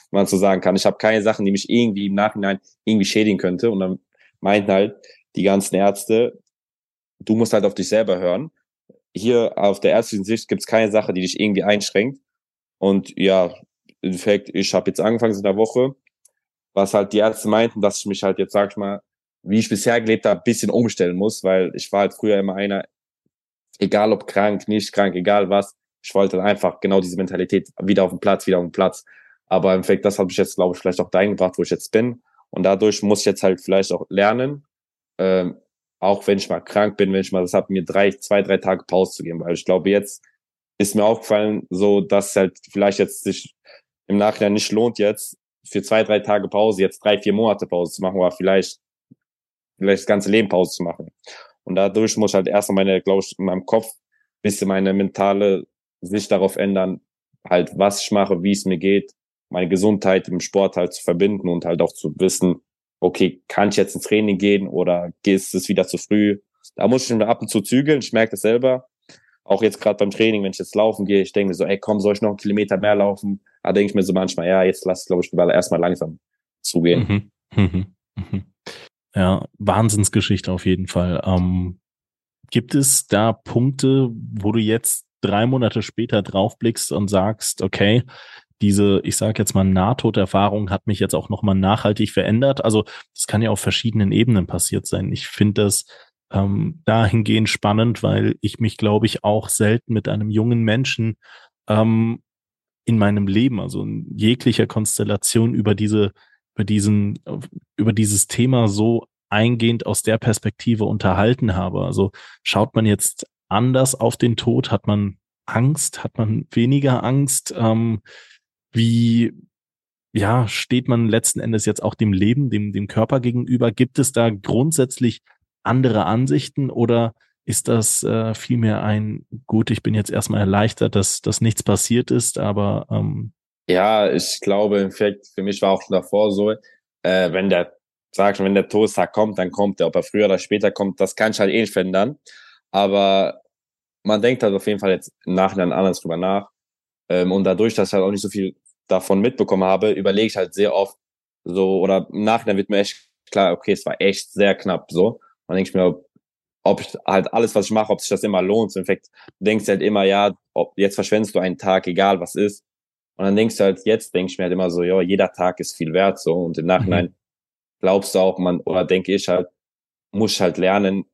man so sagen kann. Ich habe keine Sachen, die mich irgendwie im Nachhinein irgendwie schädigen könnte. Und dann meinten halt die ganzen Ärzte, du musst halt auf dich selber hören hier auf der ärztlichen Sicht gibt es keine Sache, die dich irgendwie einschränkt. Und ja, im Endeffekt, ich habe jetzt angefangen in der Woche, was halt die Ärzte meinten, dass ich mich halt jetzt, sag ich mal, wie ich bisher gelebt habe, bisschen umstellen muss, weil ich war halt früher immer einer, egal ob krank, nicht krank, egal was, ich wollte halt einfach genau diese Mentalität wieder auf dem Platz, wieder auf dem Platz. Aber im Endeffekt, das habe ich jetzt, glaube ich, vielleicht auch dahin gebracht, wo ich jetzt bin. Und dadurch muss ich jetzt halt vielleicht auch lernen, ähm, auch wenn ich mal krank bin, wenn ich mal das habe, mir drei, zwei, drei Tage Pause zu geben, weil ich glaube, jetzt ist mir aufgefallen, so dass halt vielleicht jetzt sich im Nachhinein nicht lohnt, jetzt für zwei, drei Tage Pause, jetzt drei, vier Monate Pause zu machen, oder vielleicht, vielleicht das ganze Leben Pause zu machen. Und dadurch muss ich halt erstmal meine, glaube ich, in meinem Kopf bisschen meine mentale Sicht darauf ändern, halt was ich mache, wie es mir geht, meine Gesundheit im Sport halt zu verbinden und halt auch zu wissen, okay, kann ich jetzt ins Training gehen oder ist es wieder zu früh? Da muss ich mir ab und zu zügeln. Ich merke das selber. Auch jetzt gerade beim Training, wenn ich jetzt laufen gehe, ich denke mir so, ey, komm, soll ich noch einen Kilometer mehr laufen? Da denke ich mir so manchmal, ja, jetzt lass, glaube ich, erstmal langsam zugehen. Mhm. Mhm. Mhm. Ja, Wahnsinnsgeschichte auf jeden Fall. Ähm, gibt es da Punkte, wo du jetzt drei Monate später draufblickst und sagst, okay, diese, ich sage jetzt mal, Nahtoderfahrung hat mich jetzt auch nochmal nachhaltig verändert. Also das kann ja auf verschiedenen Ebenen passiert sein. Ich finde das ähm, dahingehend spannend, weil ich mich, glaube ich, auch selten mit einem jungen Menschen ähm, in meinem Leben, also in jeglicher Konstellation über diese, über diesen, über dieses Thema so eingehend aus der Perspektive unterhalten habe. Also schaut man jetzt anders auf den Tod, hat man Angst, hat man weniger Angst? Ähm, wie, ja, steht man letzten Endes jetzt auch dem Leben, dem, dem Körper gegenüber? Gibt es da grundsätzlich andere Ansichten oder ist das äh, vielmehr ein, gut, ich bin jetzt erstmal erleichtert, dass, dass nichts passiert ist, aber ähm ja, ich glaube, im Endeffekt, für mich war auch schon davor so, äh, wenn der, sag schon, wenn der Todestag kommt, dann kommt der, ob er früher oder später kommt, das kann ich halt eh nicht verändern. Aber man denkt halt auf jeden Fall jetzt im Nachhinein anders drüber nach. Ähm, und dadurch, dass ich halt auch nicht so viel davon mitbekommen habe, überlege ich halt sehr oft so, oder im Nachhinein wird mir echt klar, okay, es war echt sehr knapp so. Dann denke ich mir, ob ich halt alles, was ich mache, ob sich das immer lohnt. Im Endeffekt denkst du halt immer, ja, ob, jetzt verschwendest du einen Tag, egal was ist. Und dann denkst du halt, jetzt denke ich mir halt immer so, ja, jeder Tag ist viel wert so. Und im Nachhinein mhm. glaubst du auch, man, oder denke ich halt, muss halt lernen,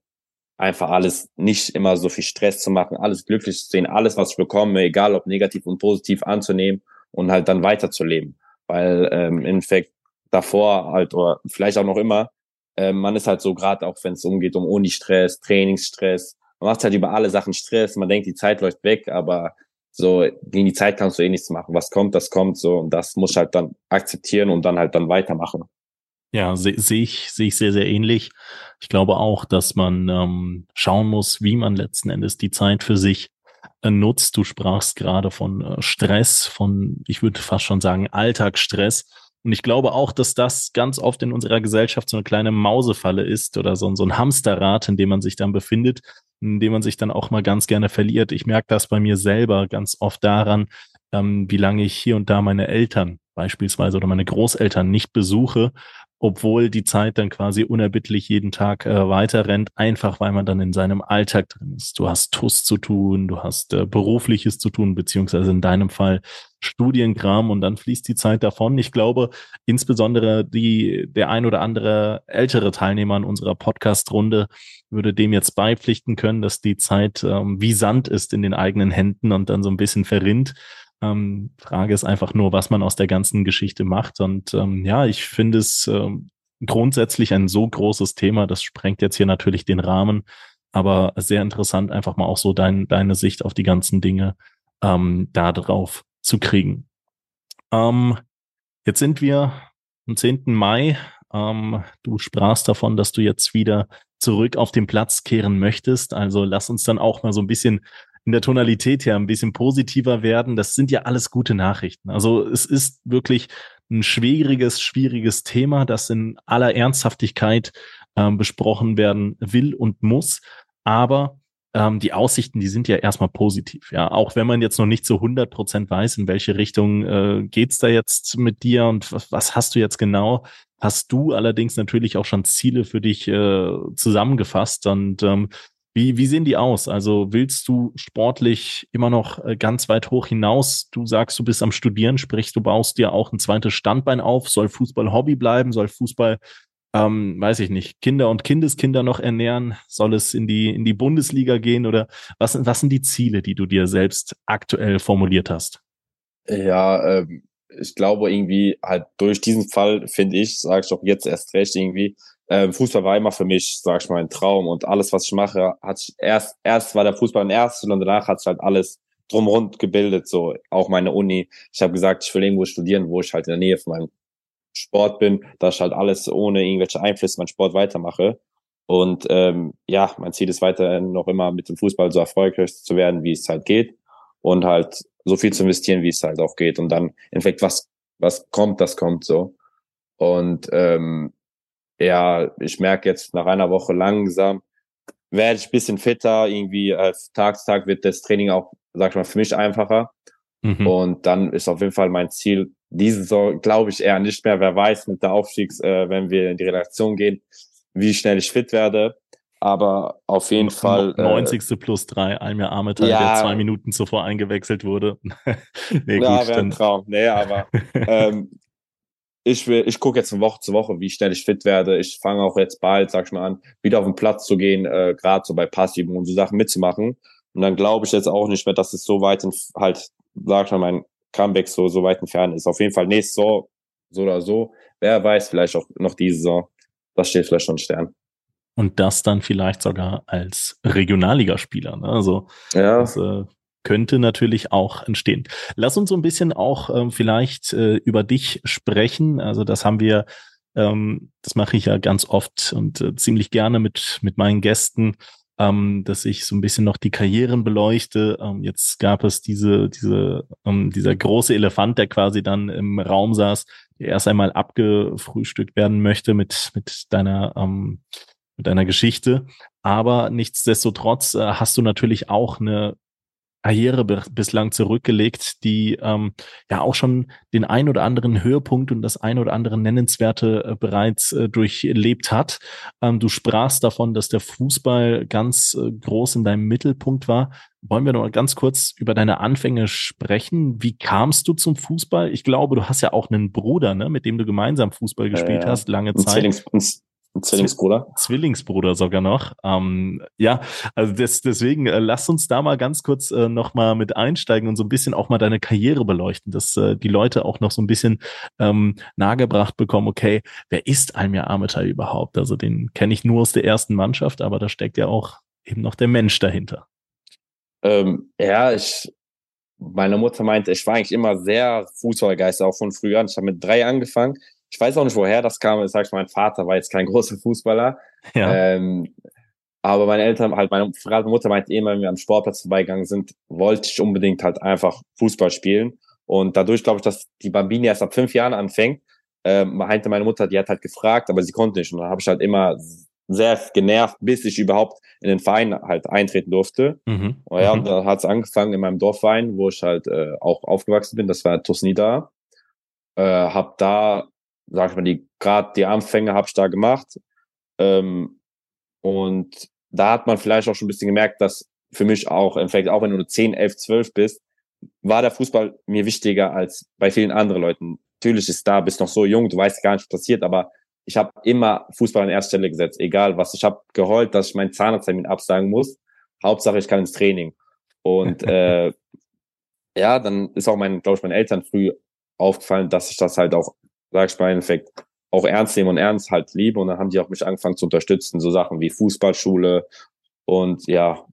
einfach alles nicht immer so viel Stress zu machen, alles glücklich zu sehen, alles, was ich bekomme, egal ob negativ und positiv anzunehmen und halt dann weiterzuleben. Weil ähm, im Endeffekt davor halt oder vielleicht auch noch immer, äh, man ist halt so gerade auch, wenn es umgeht um Uni-Stress, Trainingsstress, man macht halt über alle Sachen Stress, man denkt, die Zeit läuft weg, aber so gegen die Zeit kannst du eh nichts machen. Was kommt, das kommt so und das muss halt dann akzeptieren und dann halt dann weitermachen. Ja, sehe seh ich, sehe ich sehr, sehr ähnlich. Ich glaube auch, dass man ähm, schauen muss, wie man letzten Endes die Zeit für sich nutzt. Du sprachst gerade von äh, Stress, von, ich würde fast schon sagen, Alltagsstress. Und ich glaube auch, dass das ganz oft in unserer Gesellschaft so eine kleine Mausefalle ist oder so, so ein Hamsterrad, in dem man sich dann befindet, in dem man sich dann auch mal ganz gerne verliert. Ich merke das bei mir selber ganz oft daran, ähm, wie lange ich hier und da meine Eltern beispielsweise oder meine Großeltern nicht besuche obwohl die Zeit dann quasi unerbittlich jeden Tag äh, weiter rennt, einfach weil man dann in seinem Alltag drin ist. Du hast TUS zu tun, du hast äh, berufliches zu tun, beziehungsweise in deinem Fall Studienkram und dann fließt die Zeit davon. Ich glaube, insbesondere die, der ein oder andere ältere Teilnehmer in unserer Podcast-Runde würde dem jetzt beipflichten können, dass die Zeit ähm, wie Sand ist in den eigenen Händen und dann so ein bisschen verrinnt. Ähm, Frage ist einfach nur, was man aus der ganzen Geschichte macht. Und ähm, ja, ich finde es ähm, grundsätzlich ein so großes Thema, das sprengt jetzt hier natürlich den Rahmen, aber sehr interessant, einfach mal auch so dein, deine Sicht auf die ganzen Dinge ähm, da drauf zu kriegen. Ähm, jetzt sind wir am 10. Mai. Ähm, du sprachst davon, dass du jetzt wieder zurück auf den Platz kehren möchtest. Also lass uns dann auch mal so ein bisschen in der Tonalität her ein bisschen positiver werden. Das sind ja alles gute Nachrichten. Also es ist wirklich ein schwieriges, schwieriges Thema, das in aller Ernsthaftigkeit ähm, besprochen werden will und muss. Aber ähm, die Aussichten, die sind ja erstmal positiv. Ja, auch wenn man jetzt noch nicht zu 100 Prozent weiß, in welche Richtung äh, geht's da jetzt mit dir und was, was hast du jetzt genau? Hast du allerdings natürlich auch schon Ziele für dich äh, zusammengefasst und ähm, wie, wie sehen die aus? Also willst du sportlich immer noch äh, ganz weit hoch hinaus? Du sagst, du bist am Studieren, sprich, du baust dir auch ein zweites Standbein auf. Soll Fußball Hobby bleiben? Soll Fußball, ähm, weiß ich nicht, Kinder und Kindeskinder noch ernähren? Soll es in die, in die Bundesliga gehen? Oder was, was sind die Ziele, die du dir selbst aktuell formuliert hast? Ja, ähm, ich glaube irgendwie halt durch diesen Fall, finde ich, sage ich auch jetzt erst recht irgendwie, ähm, Fußball war immer für mich, sag ich mal, ein Traum und alles, was ich mache, hat sich erst, erst war der Fußball ein erstes und danach hat sich halt alles drumherum gebildet, so auch meine Uni. Ich habe gesagt, ich will irgendwo studieren, wo ich halt in der Nähe von meinem Sport bin, dass ich halt alles ohne irgendwelche Einflüsse meinen Sport weitermache. Und ähm, ja, mein Ziel ist weiterhin noch immer mit dem Fußball so erfolgreich zu werden, wie es halt geht und halt so viel zu investieren, wie es halt auch geht. Und dann, in Effekt, was, was kommt, das kommt so. Und ähm, ja, ich merke jetzt nach einer Woche langsam, werde ich bisschen fitter, irgendwie als Tag zu Tag wird das Training auch, sag ich mal, für mich einfacher. Mhm. Und dann ist auf jeden Fall mein Ziel, diese Saison glaube ich eher nicht mehr, wer weiß mit der Aufstiegs, äh, wenn wir in die Redaktion gehen, wie schnell ich fit werde. Aber auf jeden Fall. 90. Äh, plus drei, Almir Armetal, ja, der zwei Minuten zuvor eingewechselt wurde. nee, ja, wäre ein Traum. Nee, aber ähm, ich will, ich gucke jetzt von Woche zu Woche, wie schnell ich fit werde. Ich fange auch jetzt bald, sag ich mal an, wieder auf den Platz zu gehen, äh, gerade so bei Passiven und so Sachen mitzumachen. Und dann glaube ich jetzt auch nicht mehr, dass es so weit in, halt, sag ich mal, mein Comeback so, so weit entfernt ist. Auf jeden Fall nächste Saison, so oder so. Wer weiß, vielleicht auch noch diese Saison. Das steht vielleicht schon Stern. Und das dann vielleicht sogar als Regionalligaspieler. Ne? Also ja. das, äh, könnte natürlich auch entstehen. Lass uns so ein bisschen auch ähm, vielleicht äh, über dich sprechen. Also das haben wir, ähm, das mache ich ja ganz oft und äh, ziemlich gerne mit, mit meinen Gästen, ähm, dass ich so ein bisschen noch die Karrieren beleuchte. Ähm, jetzt gab es diese, diese, ähm, dieser große Elefant, der quasi dann im Raum saß, der erst einmal abgefrühstückt werden möchte mit, mit deiner, ähm, mit deiner Geschichte. Aber nichtsdestotrotz äh, hast du natürlich auch eine Karriere bislang zurückgelegt, die ähm, ja auch schon den ein oder anderen Höhepunkt und das ein oder andere Nennenswerte äh, bereits äh, durchlebt hat. Ähm, du sprachst davon, dass der Fußball ganz äh, groß in deinem Mittelpunkt war. Wollen wir noch mal ganz kurz über deine Anfänge sprechen? Wie kamst du zum Fußball? Ich glaube, du hast ja auch einen Bruder, ne, mit dem du gemeinsam Fußball gespielt hast, lange Zeit. Zwillings, Zwillingsbruder. Zwillingsbruder sogar noch. Ähm, ja, also des, deswegen äh, lass uns da mal ganz kurz äh, noch mal mit einsteigen und so ein bisschen auch mal deine Karriere beleuchten, dass äh, die Leute auch noch so ein bisschen ähm, nahegebracht bekommen, okay, wer ist Almir Armeter überhaupt? Also den kenne ich nur aus der ersten Mannschaft, aber da steckt ja auch eben noch der Mensch dahinter. Ähm, ja, ich, meine Mutter meinte, ich war eigentlich immer sehr Fußballgeister, auch von früher an. Ich habe mit drei angefangen ich weiß auch nicht, woher das kam. Ich sag, mein Vater war jetzt kein großer Fußballer. Ja. Ähm, aber meine Eltern, halt meine Mutter meinte immer, wenn wir am Sportplatz vorbeigegangen sind, wollte ich unbedingt halt einfach Fußball spielen. Und dadurch glaube ich, dass die Bambini erst ab fünf Jahren anfängt, ähm, meinte meine Mutter, die hat halt gefragt, aber sie konnte nicht. Und dann habe ich halt immer sehr genervt, bis ich überhaupt in den Verein halt eintreten durfte. Mhm. Und ja, mhm. und dann hat es angefangen in meinem Dorfverein, wo ich halt äh, auch aufgewachsen bin. Das war Tosnida. Äh, hab da sag ich mal, die gerade die Anfänge habe ich da gemacht. Ähm, und da hat man vielleicht auch schon ein bisschen gemerkt, dass für mich auch, im Endeffekt, auch wenn du nur 10, 11, 12 bist, war der Fußball mir wichtiger als bei vielen anderen Leuten. Natürlich ist da, bist noch so jung, du weißt gar nicht, was passiert, aber ich habe immer Fußball an erster Stelle gesetzt, egal was. Ich habe geheult, dass ich meinen Zahnarzttermin absagen muss. Hauptsache, ich kann ins Training. Und äh, ja, dann ist auch mein, glaube ich, meinen Eltern früh aufgefallen, dass ich das halt auch sag ich mal, im Endeffekt auch ernst nehmen und ernst halt liebe. Und dann haben die auch mich angefangen zu unterstützen, so Sachen wie Fußballschule und ja,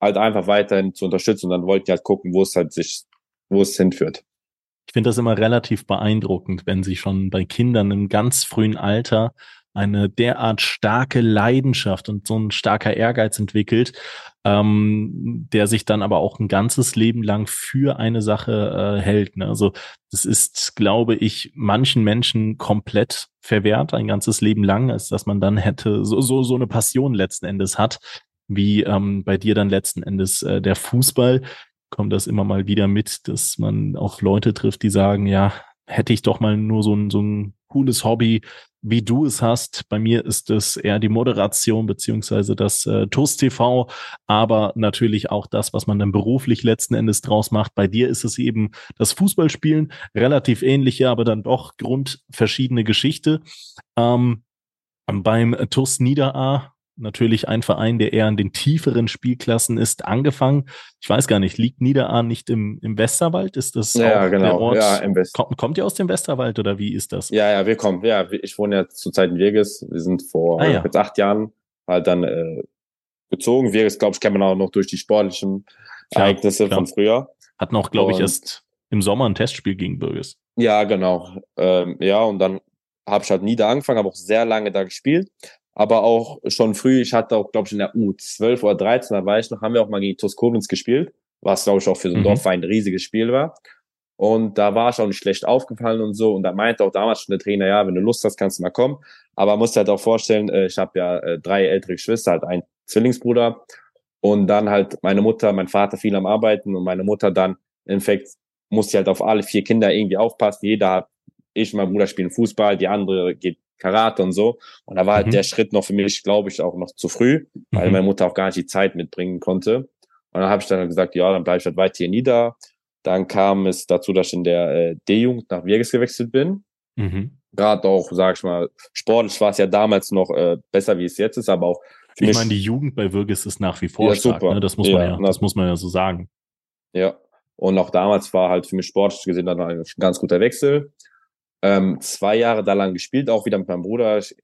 halt einfach weiterhin zu unterstützen. Und dann wollten die halt gucken, wo es halt sich, wo es hinführt. Ich finde das immer relativ beeindruckend, wenn sie schon bei Kindern im ganz frühen Alter eine derart starke Leidenschaft und so ein starker Ehrgeiz entwickelt, ähm, der sich dann aber auch ein ganzes Leben lang für eine Sache äh, hält. Ne? Also das ist, glaube ich, manchen Menschen komplett verwehrt, ein ganzes Leben lang, als dass man dann hätte so, so, so eine Passion letzten Endes hat, wie ähm, bei dir dann letzten Endes äh, der Fußball. Kommt das immer mal wieder mit, dass man auch Leute trifft, die sagen, ja, hätte ich doch mal nur so ein, so ein cooles Hobby, wie du es hast. Bei mir ist es eher die Moderation beziehungsweise das äh, TUS TV, aber natürlich auch das, was man dann beruflich letzten Endes draus macht. Bei dir ist es eben das Fußballspielen, relativ ähnliche, aber dann doch grundverschiedene Geschichte. Ähm, beim TUS Niederaa natürlich ein Verein, der eher in den tieferen Spielklassen ist, angefangen. Ich weiß gar nicht, liegt Niederahn nicht im, im Westerwald? Ist das ja, genau. der Ort? Ja, im West kommt, kommt ihr aus dem Westerwald oder wie ist das? Ja, ja, wir kommen. Ja, ich wohne ja zurzeit in Wirges. Wir sind vor ah, ja. jetzt acht Jahren halt dann äh, gezogen. Wirges, glaube ich, kennt man auch noch durch die sportlichen klar, Ereignisse klar. von früher. Hatten auch, glaube ich, erst im Sommer ein Testspiel gegen Bürges. Ja, genau. Ähm, ja, und dann habe ich halt nie da angefangen, habe auch sehr lange da gespielt aber auch schon früh, ich hatte auch, glaube ich, in der U12 oder 13, da war ich noch, haben wir auch mal gegen TuS Koblenz gespielt, was, glaube ich, auch für so ein mhm. Dorfverein ein riesiges Spiel war. Und da war ich auch nicht schlecht aufgefallen und so. Und da meinte auch damals schon der Trainer, ja, wenn du Lust hast, kannst du mal kommen. Aber musst halt auch vorstellen, äh, ich habe ja äh, drei ältere Geschwister, halt ein Zwillingsbruder. Und dann halt meine Mutter, mein Vater viel am Arbeiten und meine Mutter dann, im Endeffekt, musste halt auf alle vier Kinder irgendwie aufpassen. Jeder hat, ich und mein Bruder spielen Fußball, die andere geht Karate und so. Und da war halt mhm. der Schritt noch für mich, glaube ich, auch noch zu früh, weil mhm. meine Mutter auch gar nicht die Zeit mitbringen konnte. Und dann habe ich dann gesagt, ja, dann bleibe ich halt weiter hier nieder. Dann kam es dazu, dass ich in der äh, D-Jugend nach Wirges gewechselt bin. Mhm. Gerade auch, sag ich mal, sportlich war es ja damals noch äh, besser, wie es jetzt ist, aber auch für Ich meine, die Jugend bei Wirges ist nach wie vor ja, stark, super. Ne? Das muss ja, man ja, das muss man ja so sagen. Ja. Und auch damals war halt für mich sportlich gesehen dann ein ganz guter Wechsel. Ähm, zwei Jahre da lang gespielt, auch wieder mit meinem Bruder. Ich,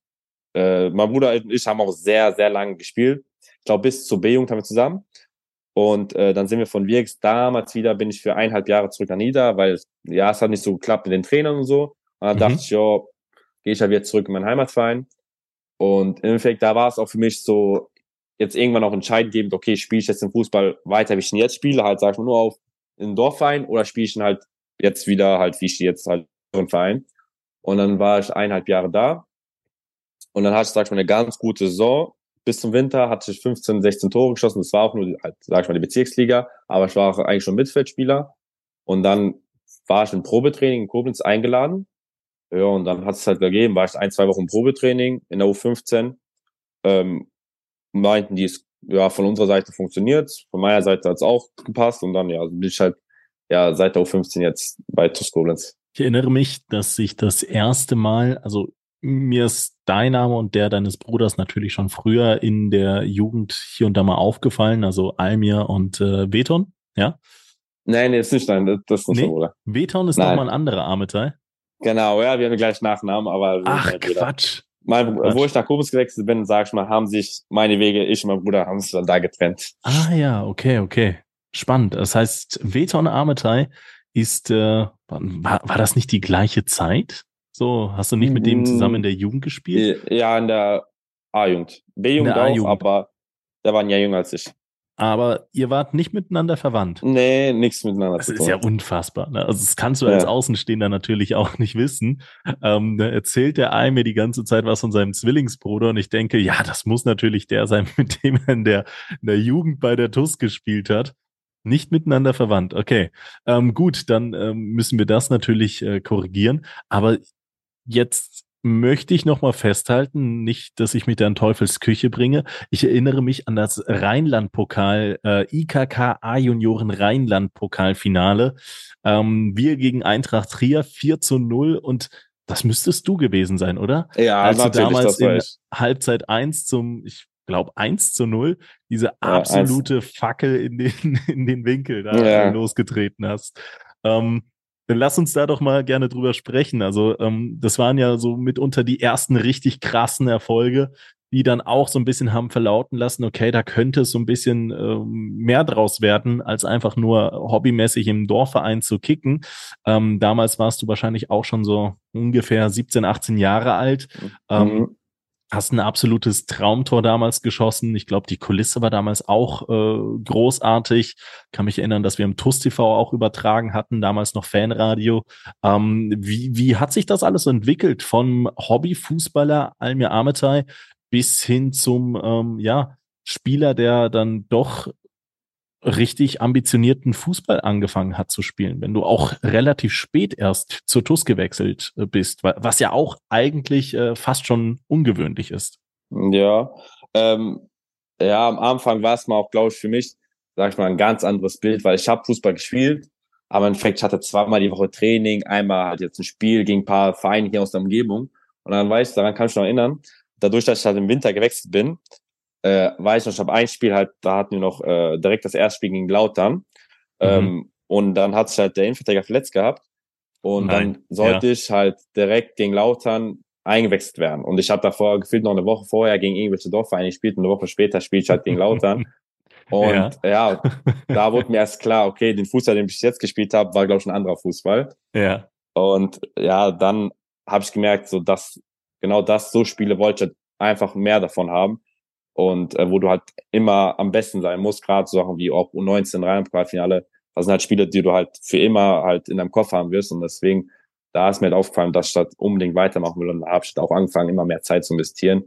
äh, mein Bruder und ich haben auch sehr, sehr lange gespielt. Ich glaube, bis zur B-Jugend haben wir zusammen. Und äh, dann sind wir von Wirks damals wieder, bin ich für eineinhalb Jahre zurück an Nieder, weil ja, es hat nicht so geklappt mit den Trainern und so. Und dann mhm. dachte ich, ja, gehe ich ja wieder zurück in meinen Heimatverein. Und im Endeffekt, da war es auch für mich so, jetzt irgendwann auch entscheidend gebend, okay, spiele ich jetzt den Fußball weiter, wie ich ihn jetzt spiele, halt, sag ich mal, nur auf in den Dorfverein oder spiele ich ihn halt jetzt wieder halt, wie ich jetzt halt Verein. Und dann war ich eineinhalb Jahre da. Und dann hatte ich, sag ich mal, eine ganz gute Saison. bis zum Winter hatte ich 15, 16 Tore geschossen. Das war auch nur, halt, sag ich mal, die Bezirksliga, aber ich war auch eigentlich schon Mittelfeldspieler. Und dann war ich im Probetraining in Koblenz eingeladen. Ja, und dann hat es halt gegeben, war ich ein, zwei Wochen Probetraining in der U15. Ähm, meinten die, es ja von unserer Seite funktioniert, von meiner Seite hat es auch gepasst und dann ja bin ich halt ja seit der U15 jetzt bei TuS Koblenz. Ich erinnere mich, dass ich das erste Mal, also mir ist dein Name und der deines Bruders natürlich schon früher in der Jugend hier und da mal aufgefallen, also Almir und äh, Beton, ja? Nein, nee, ist nicht dein, das ist nicht nee, Bruder. Beton ist nochmal ein anderer Armeteil. Genau, ja, wir haben gleich Nachnamen, aber. Ach, Quatsch. Mein, Quatsch. Wo ich nach Koblenz gewechselt bin, sag ich mal, haben sich meine Wege, ich und mein Bruder, haben sich dann da getrennt. Ah ja, okay, okay. Spannend. Das heißt, Veton Armetei ist, äh, war, war das nicht die gleiche Zeit? So, hast du nicht mit dem zusammen in der Jugend gespielt? Ja, in der A-Jugend. B-Jugend auch, aber der war ein Jahr jünger als ich. Aber ihr wart nicht miteinander verwandt. Nee, nichts miteinander das zu tun. Das ist ja unfassbar. Ne? Also das kannst du als ja. Außenstehender natürlich auch nicht wissen. Ähm, da erzählt der Ei mir die ganze Zeit was von seinem Zwillingsbruder und ich denke, ja, das muss natürlich der sein, mit dem er in der, in der Jugend bei der TUS gespielt hat. Nicht miteinander verwandt. Okay, ähm, gut, dann ähm, müssen wir das natürlich äh, korrigieren. Aber jetzt möchte ich nochmal festhalten, nicht, dass ich mich da in Teufels Küche bringe. Ich erinnere mich an das Rheinland-Pokal, äh, IKK A-Junioren Rheinland-Pokalfinale. Ähm, wir gegen Eintracht Trier 4 zu 0 und das müsstest du gewesen sein, oder? Ja, Als du damals in Halbzeit 1 zum, ich glaube, 1 zu 0, diese absolute ja, Fackel in den, in den Winkel da ja. losgetreten hast. Ähm, dann lass uns da doch mal gerne drüber sprechen. Also, ähm, das waren ja so mitunter die ersten richtig krassen Erfolge, die dann auch so ein bisschen haben verlauten lassen, okay, da könnte es so ein bisschen ähm, mehr draus werden, als einfach nur hobbymäßig im Dorfverein zu kicken. Ähm, damals warst du wahrscheinlich auch schon so ungefähr 17, 18 Jahre alt. Ähm, mhm. Hast ein absolutes Traumtor damals geschossen. Ich glaube, die Kulisse war damals auch äh, großartig. Kann mich erinnern, dass wir im TUS TV auch übertragen hatten, damals noch Fanradio. Ähm, wie, wie hat sich das alles entwickelt vom Hobbyfußballer Almir Ametay bis hin zum ähm, ja, Spieler, der dann doch richtig ambitionierten Fußball angefangen hat zu spielen, wenn du auch relativ spät erst zur TUS gewechselt äh, bist, was ja auch eigentlich äh, fast schon ungewöhnlich ist. Ja, ähm, ja, am Anfang war es mal auch, glaube ich, für mich, sag ich mal, ein ganz anderes Bild, weil ich habe Fußball gespielt, aber im Endeffekt hatte zweimal die Woche Training, einmal halt jetzt ein Spiel gegen ein paar Vereine hier aus der Umgebung und dann weiß ich, daran kann ich noch erinnern, dadurch, dass ich halt im Winter gewechselt bin, äh, weiß noch, ich habe ein Spiel halt, da hatten wir noch äh, direkt das erste Spiel gegen Lautern. Mhm. Ähm, und dann hat sich halt der Innenverteidiger verletzt gehabt. Und Nein. dann sollte ja. ich halt direkt gegen Lautern eingewechselt werden. Und ich habe davor gefühlt noch eine Woche vorher gegen irgendwelche Dorfvereine gespielt und eine Woche später spiele ich halt gegen Lautern. Und ja. ja, da wurde mir erst klar, okay, den Fußball, den ich jetzt gespielt habe, war, glaube ich, ein anderer Fußball. Ja. Und ja, dann habe ich gemerkt, so dass genau das, so Spiele wollte ich einfach mehr davon haben und äh, wo du halt immer am besten sein musst, gerade so Sachen wie auch U19 Rheinland-Pokalfinale, das sind halt Spiele, die du halt für immer halt in deinem Kopf haben wirst. Und deswegen, da ist mir halt aufgefallen, dass ich halt unbedingt weitermachen will und da habe ich auch angefangen, immer mehr Zeit zu investieren.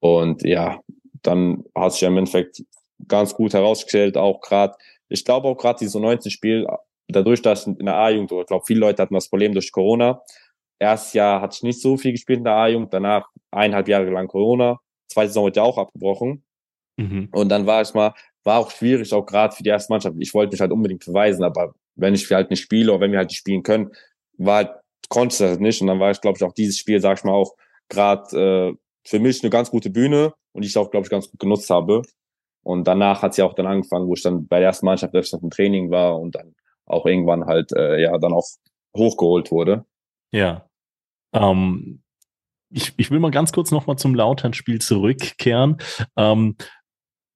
Und ja, dann hat sich ja im Endeffekt ganz gut herausgestellt, auch gerade, ich glaube auch gerade dieses U19-Spiel, dadurch, dass in der A-Jugend, ich glaube, viele Leute hatten das Problem durch Corona, erstes Jahr hatte ich nicht so viel gespielt in der A-Jugend, danach eineinhalb Jahre lang Corona, zweite Saison wird ja auch abgebrochen. Mhm. Und dann war ich mal, war auch schwierig, auch gerade für die erste Mannschaft. Ich wollte mich halt unbedingt verweisen, aber wenn ich halt nicht spiele oder wenn wir halt nicht spielen können, war halt, konnte ich das nicht. Und dann war ich, glaube ich, auch dieses Spiel, sag ich mal, auch gerade äh, für mich eine ganz gute Bühne und ich auch, glaube ich, ganz gut genutzt habe. Und danach hat sie auch dann angefangen, wo ich dann bei der ersten Mannschaft öfters im Training war und dann auch irgendwann halt, äh, ja, dann auch hochgeholt wurde. Ja. Ähm, ich, ich will mal ganz kurz nochmal zum Lautern-Spiel zurückkehren. Ähm,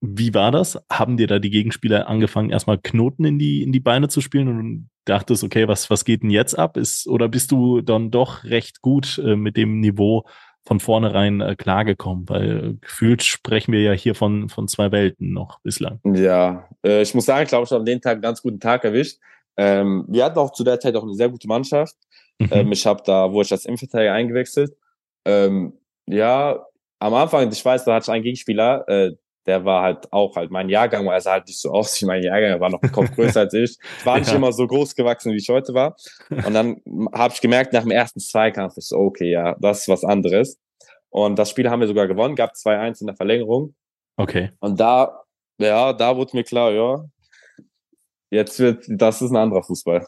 wie war das? Haben dir da die Gegenspieler angefangen, erstmal Knoten in die, in die Beine zu spielen und dachtest, okay, was, was geht denn jetzt ab? Ist, oder bist du dann doch recht gut äh, mit dem Niveau von vornherein äh, klargekommen? Weil gefühlt sprechen wir ja hier von, von zwei Welten noch bislang. Ja, äh, ich muss sagen, ich glaube, ich habe an den Tag einen ganz guten Tag erwischt. Ähm, wir hatten auch zu der Zeit auch eine sehr gute Mannschaft. Mhm. Ähm, ich habe da, wo ich als Innenverteidiger eingewechselt, ähm, ja, am Anfang, ich weiß, da hatte ich einen Gegenspieler, äh, der war halt auch halt mein Jahrgang, er sah halt nicht so aus wie mein Jahrgang, er war noch einen Kopf größer als ich. Ich war nicht ja. immer so groß gewachsen, wie ich heute war. Und dann habe ich gemerkt, nach dem ersten Zweikampf, ich so, okay, ja, das ist was anderes. Und das Spiel haben wir sogar gewonnen, gab 2-1 in der Verlängerung. Okay. Und da, ja, da wurde mir klar, ja, jetzt wird, das ist ein anderer Fußball.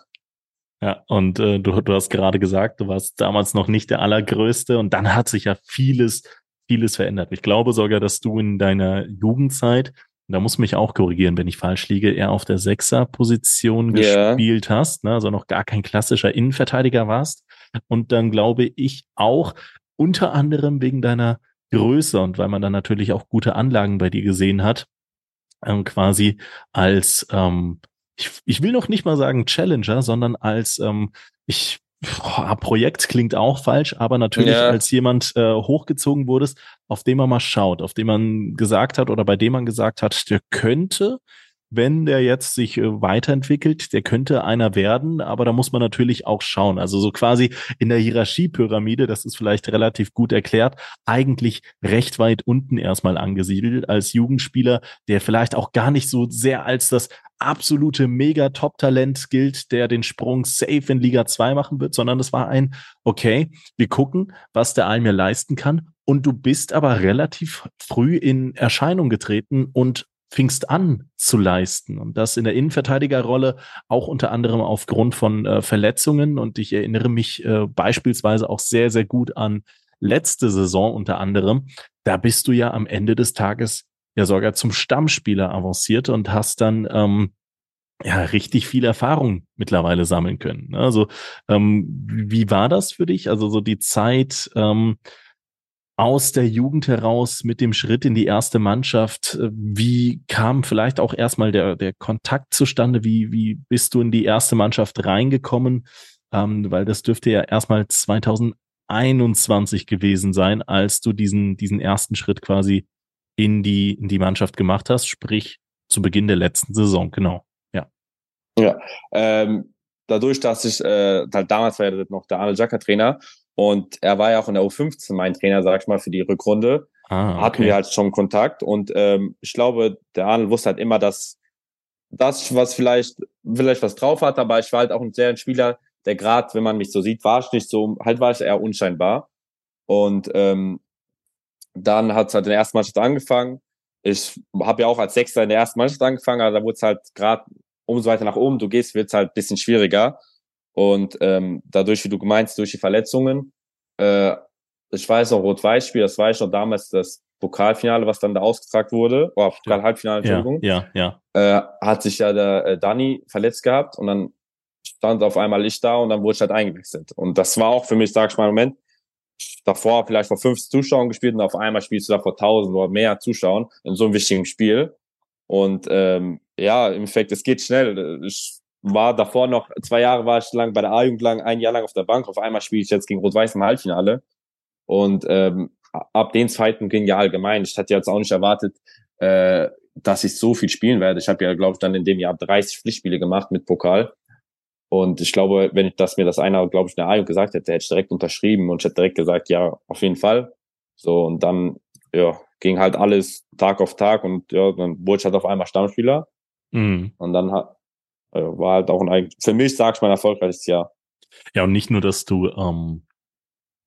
Ja, und äh, du, du hast gerade gesagt, du warst damals noch nicht der Allergrößte und dann hat sich ja vieles, vieles verändert. Ich glaube sogar, dass du in deiner Jugendzeit, da muss mich auch korrigieren, wenn ich falsch liege, eher auf der Sechser-Position yeah. gespielt hast, ne? also noch gar kein klassischer Innenverteidiger warst. Und dann glaube ich auch unter anderem wegen deiner Größe und weil man dann natürlich auch gute Anlagen bei dir gesehen hat, ähm, quasi als ähm, ich, ich will noch nicht mal sagen Challenger, sondern als ähm, ich boah, Projekt klingt auch falsch, aber natürlich ja. als jemand äh, hochgezogen wurdest, auf dem man mal schaut, auf dem man gesagt hat oder bei dem man gesagt hat, der könnte wenn der jetzt sich äh, weiterentwickelt, der könnte einer werden, aber da muss man natürlich auch schauen. Also so quasi in der Hierarchiepyramide, das ist vielleicht relativ gut erklärt, eigentlich recht weit unten erstmal angesiedelt als Jugendspieler, der vielleicht auch gar nicht so sehr als das absolute Mega-Top-Talent gilt, der den Sprung safe in Liga 2 machen wird, sondern es war ein, okay, wir gucken, was der Almir leisten kann. Und du bist aber relativ früh in Erscheinung getreten und fingst an zu leisten. Und das in der Innenverteidigerrolle auch unter anderem aufgrund von äh, Verletzungen. Und ich erinnere mich äh, beispielsweise auch sehr, sehr gut an letzte Saison unter anderem. Da bist du ja am Ende des Tages ja sogar zum Stammspieler avanciert und hast dann ähm, ja richtig viel Erfahrung mittlerweile sammeln können. Also ähm, wie war das für dich? Also so die Zeit, ähm, aus der Jugend heraus mit dem Schritt in die erste Mannschaft? Äh, wie kam vielleicht auch erstmal der, der Kontakt zustande? Wie, wie bist du in die erste Mannschaft reingekommen? Ähm, weil das dürfte ja erstmal 2021 gewesen sein, als du diesen, diesen ersten Schritt quasi in die, in die Mannschaft gemacht hast, sprich zu Beginn der letzten Saison, genau. Ja. Ja, ähm, dadurch, dass ich, äh, halt damals war ja noch der Arnold Jacker Trainer und er war ja auch in der U15 mein Trainer, sag ich mal, für die Rückrunde. Ah, okay. Hatten wir halt schon Kontakt. Und ähm, ich glaube, der Arnold wusste halt immer, dass das, was vielleicht, vielleicht was drauf hat, aber ich war halt auch ein sehr ein Spieler, der gerade, wenn man mich so sieht, war ich nicht so, halt war ich eher unscheinbar. Und ähm, dann hat es halt in der ersten Mannschaft angefangen. Ich habe ja auch als Sechster in der ersten Mannschaft angefangen, aber da wurde es halt gerade umso weiter nach oben du gehst, wird es halt bisschen schwieriger. Und ähm, dadurch, wie du meinst, durch die Verletzungen, äh, ich weiß noch, Rot-Weiß-Spiel, das war ich noch damals das Pokalfinale, was dann da ausgetragen wurde, oder Pokal-Halbfinale, Entschuldigung, ja, ja, ja. Äh, hat sich ja der äh, Dani verletzt gehabt und dann stand auf einmal Licht da und dann wurde ich halt eingewechselt. Und das war auch für mich, sag ich mal, Moment, davor vielleicht vor 50 Zuschauern gespielt und auf einmal spielst du da vor 1000 oder mehr Zuschauern in so einem wichtigen Spiel. Und ähm, ja, im Endeffekt, es geht schnell. Ich war davor noch, zwei Jahre war ich lang bei der A-Jugend lang, ein Jahr lang auf der Bank. Auf einmal spiele ich jetzt gegen Rot-Weiß im Halbfinale. Und ähm, ab den zweiten ging ja allgemein. Ich hatte jetzt auch nicht erwartet, äh, dass ich so viel spielen werde. Ich habe ja, glaube ich, dann in dem Jahr 30 Pflichtspiele gemacht mit Pokal. Und ich glaube, wenn ich das mir das einer, glaube ich, in der A-Jugend gesagt hätte, hätte ich direkt unterschrieben und ich hätte direkt gesagt, ja, auf jeden Fall. So, und dann, ja, ging halt alles Tag auf Tag und ja, dann wurde ich halt auf einmal Stammspieler. Mhm. Und dann hat, war halt auch ein, für mich, sag ich mal, ein erfolgreiches Jahr. Ja, und nicht nur, dass du ähm,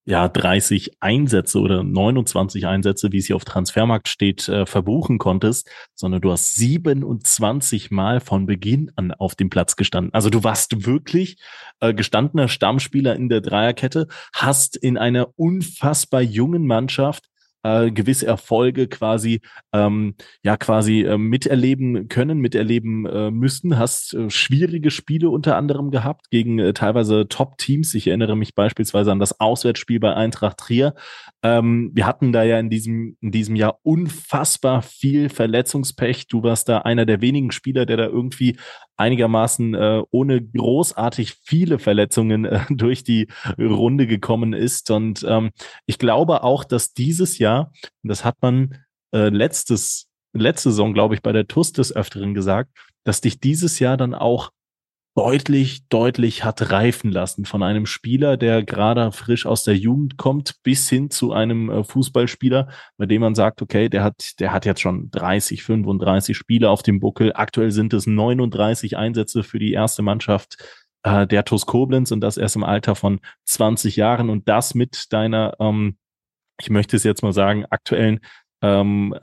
ja 30 Einsätze oder 29 Einsätze, wie es hier auf Transfermarkt steht, äh, verbuchen konntest, sondern du hast 27 Mal von Beginn an auf dem Platz gestanden. Also du warst wirklich äh, gestandener Stammspieler in der Dreierkette, hast in einer unfassbar jungen Mannschaft äh, gewisse Erfolge quasi ähm, ja quasi äh, miterleben können, miterleben äh, müssen. Hast äh, schwierige Spiele unter anderem gehabt gegen äh, teilweise Top-Teams. Ich erinnere mich beispielsweise an das Auswärtsspiel bei Eintracht Trier. Ähm, wir hatten da ja in diesem in diesem Jahr unfassbar viel Verletzungspech. Du warst da einer der wenigen Spieler, der da irgendwie einigermaßen äh, ohne großartig viele Verletzungen äh, durch die Runde gekommen ist. Und ähm, ich glaube auch, dass dieses Jahr, das hat man äh, letztes, letzte Saison, glaube ich, bei der TUS des Öfteren gesagt, dass dich dieses Jahr dann auch deutlich, deutlich hat reifen lassen von einem Spieler, der gerade frisch aus der Jugend kommt, bis hin zu einem äh, Fußballspieler, bei dem man sagt, okay, der hat, der hat jetzt schon 30, 35 Spiele auf dem Buckel. Aktuell sind es 39 Einsätze für die erste Mannschaft äh, der TuS Koblenz und das erst im Alter von 20 Jahren und das mit deiner, ähm, ich möchte es jetzt mal sagen, aktuellen ähm,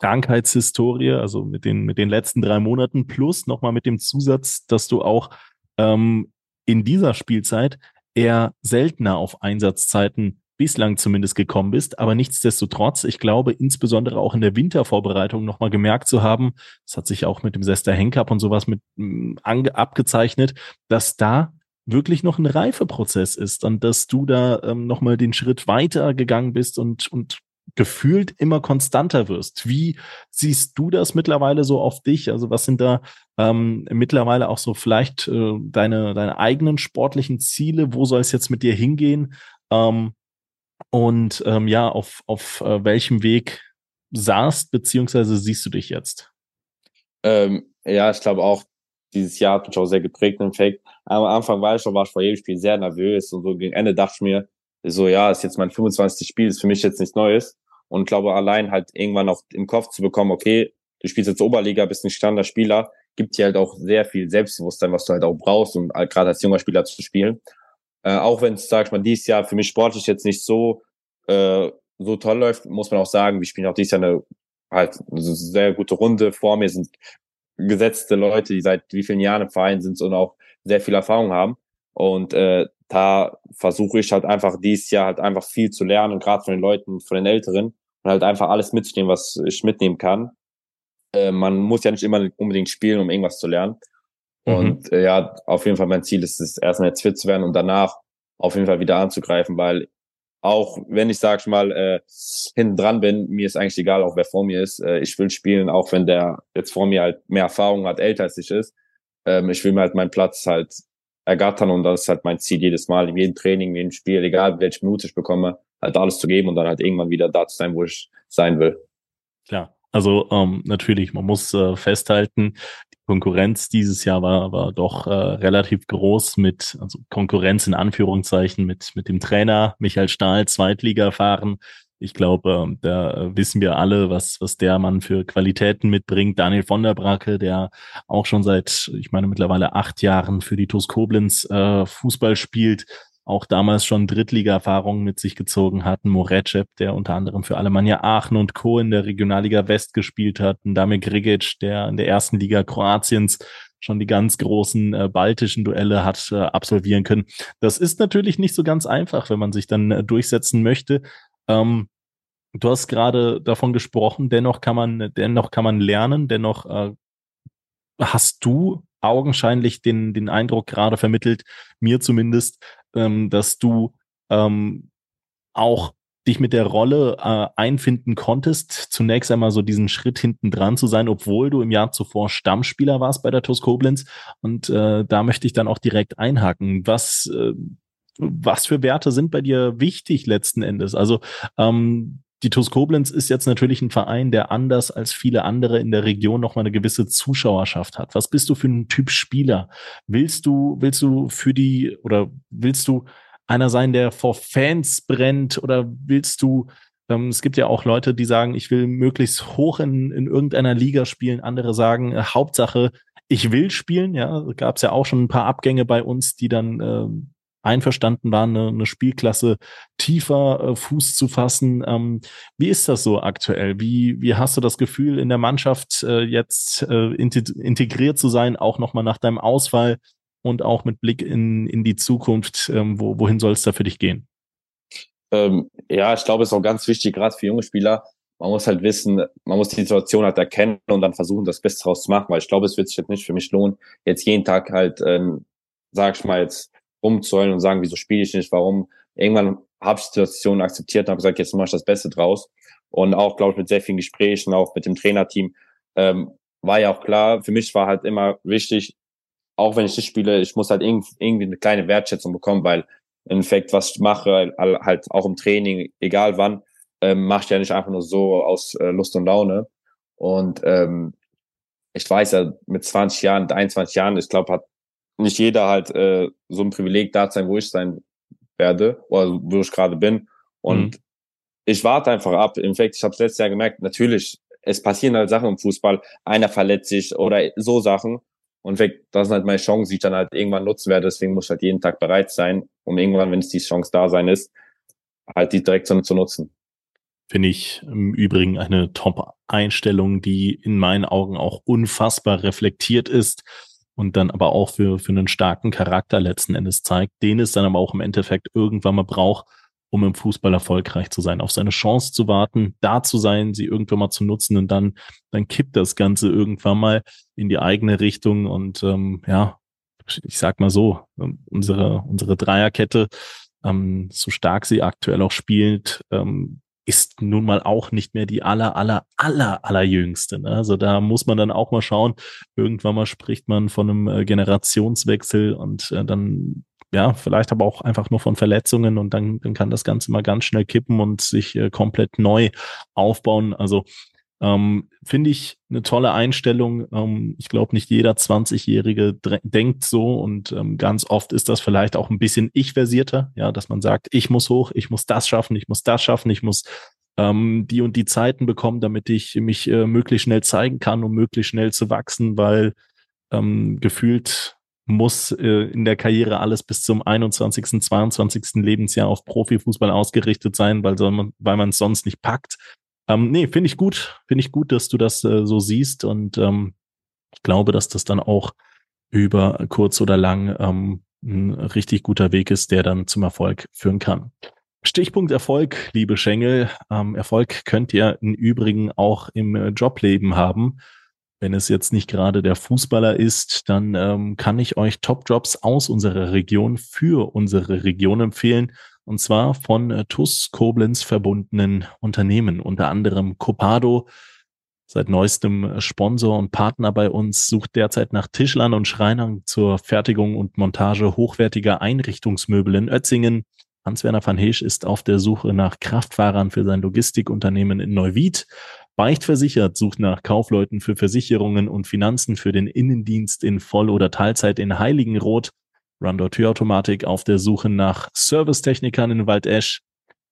Krankheitshistorie, also mit den, mit den letzten drei Monaten, plus nochmal mit dem Zusatz, dass du auch ähm, in dieser Spielzeit eher seltener auf Einsatzzeiten bislang zumindest gekommen bist. Aber nichtsdestotrotz, ich glaube, insbesondere auch in der Wintervorbereitung nochmal gemerkt zu haben, das hat sich auch mit dem Sester Henkup und sowas mit mm, abgezeichnet, dass da wirklich noch ein Reifeprozess ist und dass du da ähm, nochmal den Schritt weiter gegangen bist und, und gefühlt immer konstanter wirst. Wie siehst du das mittlerweile so auf dich? Also was sind da ähm, mittlerweile auch so vielleicht äh, deine, deine eigenen sportlichen Ziele? Wo soll es jetzt mit dir hingehen? Ähm, und ähm, ja, auf, auf äh, welchem Weg saßt beziehungsweise siehst du dich jetzt? Ähm, ja, ich glaube auch, dieses Jahr hat mich auch sehr geprägt im Fake. Am Anfang war ich schon, war ich vor jedem Spiel sehr nervös und so gegen Ende dachte ich mir, so, ja, ist jetzt mein 25. Spiel, ist für mich jetzt nichts Neues. Und glaube, allein halt irgendwann auch im Kopf zu bekommen, okay, du spielst jetzt Oberliga, bist ein Standardspieler, gibt dir halt auch sehr viel Selbstbewusstsein, was du halt auch brauchst, um halt gerade als junger Spieler zu spielen. Äh, auch wenn es, sag ich mal, dieses Jahr für mich sportlich jetzt nicht so, äh, so toll läuft, muss man auch sagen, wir spielen auch dieses Jahr eine halt eine sehr gute Runde. Vor mir sind gesetzte Leute, die seit wie vielen Jahren im Verein sind und auch sehr viel Erfahrung haben. Und äh, da versuche ich halt einfach dieses Jahr halt einfach viel zu lernen, gerade von den Leuten, von den Älteren und halt einfach alles mitzunehmen, was ich mitnehmen kann. Äh, man muss ja nicht immer unbedingt spielen, um irgendwas zu lernen. Mhm. Und äh, ja, auf jeden Fall mein Ziel ist es, erstmal jetzt fit zu werden und danach auf jeden Fall wieder anzugreifen, weil auch wenn ich, sag ich mal, äh, hinten dran bin, mir ist eigentlich egal, auch wer vor mir ist. Äh, ich will spielen, auch wenn der jetzt vor mir halt mehr Erfahrung hat, älter als ich ist. Ähm, ich will mir halt meinen Platz halt ergattern und das ist halt mein Ziel jedes Mal, in jedem Training, in jedem Spiel, egal welche Minute ich bekomme, halt alles zu geben und dann halt irgendwann wieder da zu sein, wo ich sein will. Klar. Also ähm, natürlich, man muss äh, festhalten, die Konkurrenz dieses Jahr war, war doch äh, relativ groß mit, also Konkurrenz in Anführungszeichen mit, mit dem Trainer Michael Stahl, Zweitliga erfahren, ich glaube, ähm, da wissen wir alle, was, was der Mann für Qualitäten mitbringt. Daniel von der Bracke, der auch schon seit, ich meine, mittlerweile acht Jahren für die TuS Koblenz äh, Fußball spielt, auch damals schon Drittliga-Erfahrungen mit sich gezogen hatten. Morecep, der unter anderem für Alemannia Aachen und Co. in der Regionalliga West gespielt hat. Und Damir Grigic, der in der ersten Liga Kroatiens schon die ganz großen äh, baltischen Duelle hat äh, absolvieren können. Das ist natürlich nicht so ganz einfach, wenn man sich dann äh, durchsetzen möchte. Ähm, du hast gerade davon gesprochen, dennoch kann man, dennoch kann man lernen, dennoch äh, hast du augenscheinlich den, den Eindruck gerade vermittelt, mir zumindest, ähm, dass du ähm, auch dich mit der Rolle äh, einfinden konntest, zunächst einmal so diesen Schritt hinten dran zu sein, obwohl du im Jahr zuvor Stammspieler warst bei der TuS Koblenz. Und äh, da möchte ich dann auch direkt einhaken. Was äh, was für Werte sind bei dir wichtig letzten Endes? Also ähm, die TuS Koblenz ist jetzt natürlich ein Verein, der anders als viele andere in der Region nochmal eine gewisse Zuschauerschaft hat. Was bist du für ein Typ Spieler? Willst du, willst du für die oder willst du einer sein, der vor Fans brennt oder willst du ähm, es gibt ja auch Leute, die sagen, ich will möglichst hoch in, in irgendeiner Liga spielen. Andere sagen, äh, Hauptsache, ich will spielen. Ja, gab es ja auch schon ein paar Abgänge bei uns, die dann äh, einverstanden waren, eine, eine Spielklasse tiefer äh, Fuß zu fassen. Ähm, wie ist das so aktuell? Wie, wie hast du das Gefühl, in der Mannschaft äh, jetzt äh, integriert zu sein, auch nochmal nach deinem Ausfall und auch mit Blick in, in die Zukunft? Ähm, wo, wohin soll es da für dich gehen? Ähm, ja, ich glaube, es ist auch ganz wichtig, gerade für junge Spieler, man muss halt wissen, man muss die Situation halt erkennen und dann versuchen, das Beste draus zu machen, weil ich glaube, es wird sich jetzt nicht für mich lohnen, jetzt jeden Tag halt, ähm, sag ich mal jetzt, rumzäulen und sagen, wieso spiele ich nicht, warum. Irgendwann habe ich die Situation akzeptiert und habe gesagt, jetzt mache ich das Beste draus. Und auch, glaube ich, mit sehr vielen Gesprächen, auch mit dem Trainerteam, ähm, war ja auch klar, für mich war halt immer wichtig, auch wenn ich nicht spiele, ich muss halt irgendwie eine kleine Wertschätzung bekommen, weil im Endeffekt, was ich mache, halt auch im Training, egal wann, ähm, mache ich ja nicht einfach nur so aus äh, Lust und Laune. Und ähm, ich weiß ja, mit 20 Jahren, 21 Jahren, ich glaube, hat nicht jeder halt äh, so ein Privileg da sein, wo ich sein werde oder wo ich gerade bin. Und mhm. ich warte einfach ab. Im Fact, ich habe es letztes Jahr gemerkt, natürlich, es passieren halt Sachen im Fußball. Einer verletzt sich oder so Sachen. Und weg, das sind halt meine Chancen, die ich dann halt irgendwann nutzen werde. Deswegen muss ich halt jeden Tag bereit sein, um irgendwann, wenn es die Chance da sein ist, halt die direkt zu, zu nutzen. Finde ich im Übrigen eine Top-Einstellung, die in meinen Augen auch unfassbar reflektiert ist und dann aber auch für, für einen starken Charakter letzten Endes zeigt, den es dann aber auch im Endeffekt irgendwann mal braucht, um im Fußball erfolgreich zu sein, auf seine Chance zu warten, da zu sein, sie irgendwann mal zu nutzen und dann, dann kippt das Ganze irgendwann mal in die eigene Richtung und ähm, ja, ich sag mal so, ähm, unsere, unsere Dreierkette, ähm, so stark sie aktuell auch spielt, ähm, ist nun mal auch nicht mehr die aller, aller, aller, allerjüngste. Ne? Also da muss man dann auch mal schauen. Irgendwann mal spricht man von einem äh, Generationswechsel und äh, dann ja, vielleicht aber auch einfach nur von Verletzungen und dann, dann kann das Ganze mal ganz schnell kippen und sich äh, komplett neu aufbauen. Also ähm, finde ich eine tolle Einstellung. Ähm, ich glaube, nicht jeder 20-Jährige denkt so und ähm, ganz oft ist das vielleicht auch ein bisschen ich-versierter, ja, dass man sagt, ich muss hoch, ich muss das schaffen, ich muss das schaffen, ich muss ähm, die und die Zeiten bekommen, damit ich mich äh, möglichst schnell zeigen kann, um möglichst schnell zu wachsen, weil ähm, gefühlt muss äh, in der Karriere alles bis zum 21., 22. Lebensjahr auf Profifußball ausgerichtet sein, weil, soll man, weil man es sonst nicht packt. Ähm, nee, finde ich gut. Finde ich gut, dass du das äh, so siehst und ähm, ich glaube, dass das dann auch über kurz oder lang ähm, ein richtig guter Weg ist, der dann zum Erfolg führen kann. Stichpunkt Erfolg, liebe Schengel. Ähm, Erfolg könnt ihr im Übrigen auch im äh, Jobleben haben. Wenn es jetzt nicht gerade der Fußballer ist, dann ähm, kann ich euch Top-Jobs aus unserer Region für unsere Region empfehlen. Und zwar von äh, TUS Koblenz verbundenen Unternehmen, unter anderem Copado, seit neuestem äh, Sponsor und Partner bei uns, sucht derzeit nach Tischlern und Schreinern zur Fertigung und Montage hochwertiger Einrichtungsmöbel in Ötzingen. Hans-Werner van Heesch ist auf der Suche nach Kraftfahrern für sein Logistikunternehmen in Neuwied. Beicht versichert sucht nach Kaufleuten für Versicherungen und Finanzen für den Innendienst in Voll- oder Teilzeit in Heiligenroth. Rundor Türautomatik auf der Suche nach Servicetechnikern in Waldesch.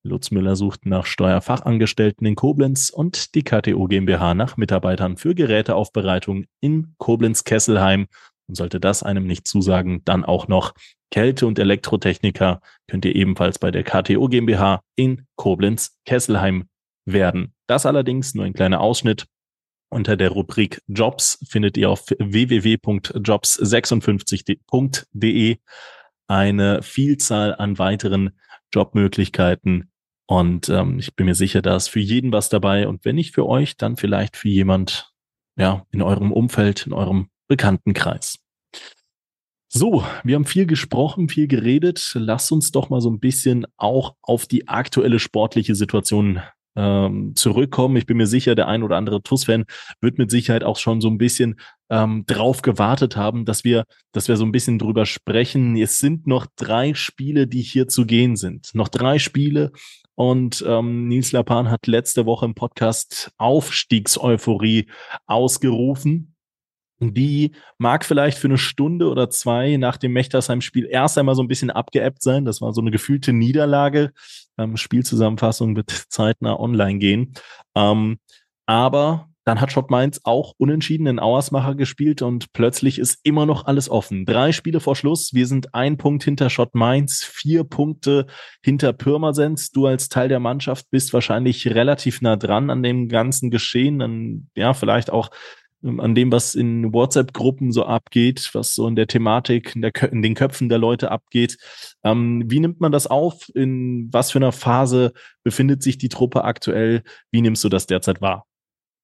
Lutz Müller sucht nach Steuerfachangestellten in Koblenz und die KTO GmbH nach Mitarbeitern für Geräteaufbereitung in Koblenz-Kesselheim. Und sollte das einem nicht zusagen, dann auch noch Kälte- und Elektrotechniker könnt ihr ebenfalls bei der KTO GmbH in Koblenz-Kesselheim werden. Das allerdings nur ein kleiner Ausschnitt. Unter der Rubrik Jobs findet ihr auf www.jobs56.de eine Vielzahl an weiteren Jobmöglichkeiten. Und ähm, ich bin mir sicher, da ist für jeden was dabei. Und wenn nicht für euch, dann vielleicht für jemand, ja, in eurem Umfeld, in eurem Bekanntenkreis. So, wir haben viel gesprochen, viel geredet. Lasst uns doch mal so ein bisschen auch auf die aktuelle sportliche Situation ähm, zurückkommen. Ich bin mir sicher, der ein oder andere TUS-Fan wird mit Sicherheit auch schon so ein bisschen ähm, drauf gewartet haben, dass wir, dass wir so ein bisschen drüber sprechen. Es sind noch drei Spiele, die hier zu gehen sind. Noch drei Spiele. Und ähm, Nils Lapan hat letzte Woche im Podcast Aufstiegseuphorie ausgerufen die mag vielleicht für eine Stunde oder zwei nach dem Mechtersheim-Spiel erst einmal so ein bisschen abgeebbt sein. Das war so eine gefühlte Niederlage. Ähm, Spielzusammenfassung wird zeitnah online gehen. Ähm, aber dann hat Schott Mainz auch unentschieden in Auersmacher gespielt und plötzlich ist immer noch alles offen. Drei Spiele vor Schluss. Wir sind ein Punkt hinter Schott Mainz, vier Punkte hinter Pirmasens. Du als Teil der Mannschaft bist wahrscheinlich relativ nah dran an dem ganzen Geschehen. Dann, ja, vielleicht auch an dem, was in WhatsApp-Gruppen so abgeht, was so in der Thematik, in, der, in den Köpfen der Leute abgeht. Ähm, wie nimmt man das auf? In was für einer Phase befindet sich die Truppe aktuell? Wie nimmst du das derzeit wahr?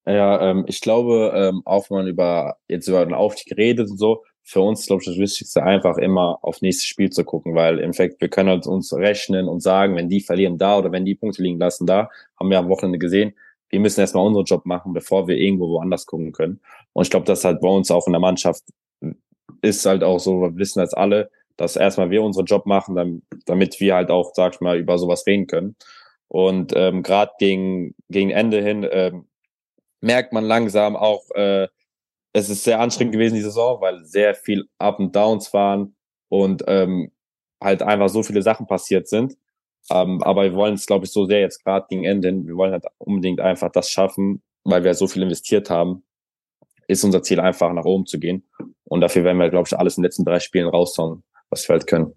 Ja, ähm, ich glaube, ähm, auch wenn man über jetzt über den Aufstieg redet und so, für uns glaube ich das Wichtigste einfach immer auf nächstes Spiel zu gucken, weil im Endeffekt wir können halt uns rechnen und sagen, wenn die verlieren da oder wenn die Punkte liegen lassen da, haben wir am Wochenende gesehen, wir müssen erstmal unseren Job machen, bevor wir irgendwo woanders gucken können. Und ich glaube, das halt bei uns auch in der Mannschaft ist halt auch so, wir wissen als alle, dass erstmal wir unseren Job machen, damit wir halt auch, sag ich mal, über sowas reden können. Und ähm, gerade gegen, gegen Ende hin ähm, merkt man langsam auch, äh, es ist sehr anstrengend gewesen, die Saison, weil sehr viel Up und Downs waren und ähm, halt einfach so viele Sachen passiert sind. Ähm, aber wir wollen es, glaube ich, so sehr jetzt gerade gegen Ende. Wir wollen halt unbedingt einfach das schaffen, weil wir so viel investiert haben. Ist unser Ziel einfach nach oben zu gehen. Und dafür werden wir, glaube ich, alles in den letzten drei Spielen raushauen, was wir halt können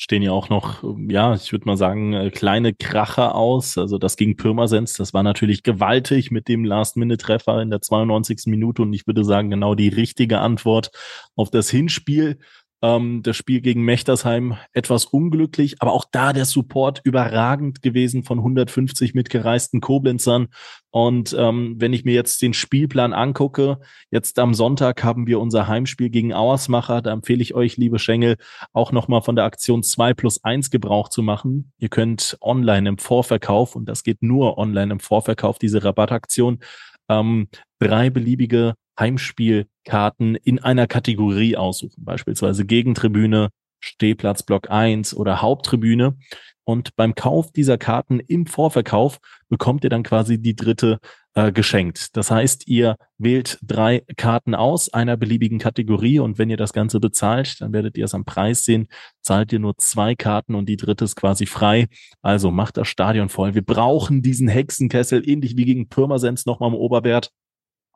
stehen ja auch noch, ja, ich würde mal sagen, äh, kleine Kracher aus. Also das gegen Pirmasens, das war natürlich gewaltig mit dem Last-Minute-Treffer in der 92. Minute und ich würde sagen, genau die richtige Antwort auf das Hinspiel. Ähm, das Spiel gegen Mechtersheim etwas unglücklich, aber auch da der Support überragend gewesen von 150 mitgereisten Koblenzern. Und ähm, wenn ich mir jetzt den Spielplan angucke, jetzt am Sonntag haben wir unser Heimspiel gegen Auersmacher. Da empfehle ich euch, liebe Schengel, auch nochmal von der Aktion 2 plus 1 Gebrauch zu machen. Ihr könnt online im Vorverkauf, und das geht nur online im Vorverkauf, diese Rabattaktion, ähm, drei beliebige Heimspielkarten in einer Kategorie aussuchen, beispielsweise Gegentribüne, Stehplatz Block 1 oder Haupttribüne. Und beim Kauf dieser Karten im Vorverkauf bekommt ihr dann quasi die dritte äh, geschenkt. Das heißt, ihr wählt drei Karten aus einer beliebigen Kategorie und wenn ihr das Ganze bezahlt, dann werdet ihr es am Preis sehen, zahlt ihr nur zwei Karten und die dritte ist quasi frei. Also macht das Stadion voll. Wir brauchen diesen Hexenkessel, ähnlich wie gegen Pirmasens nochmal im Oberwert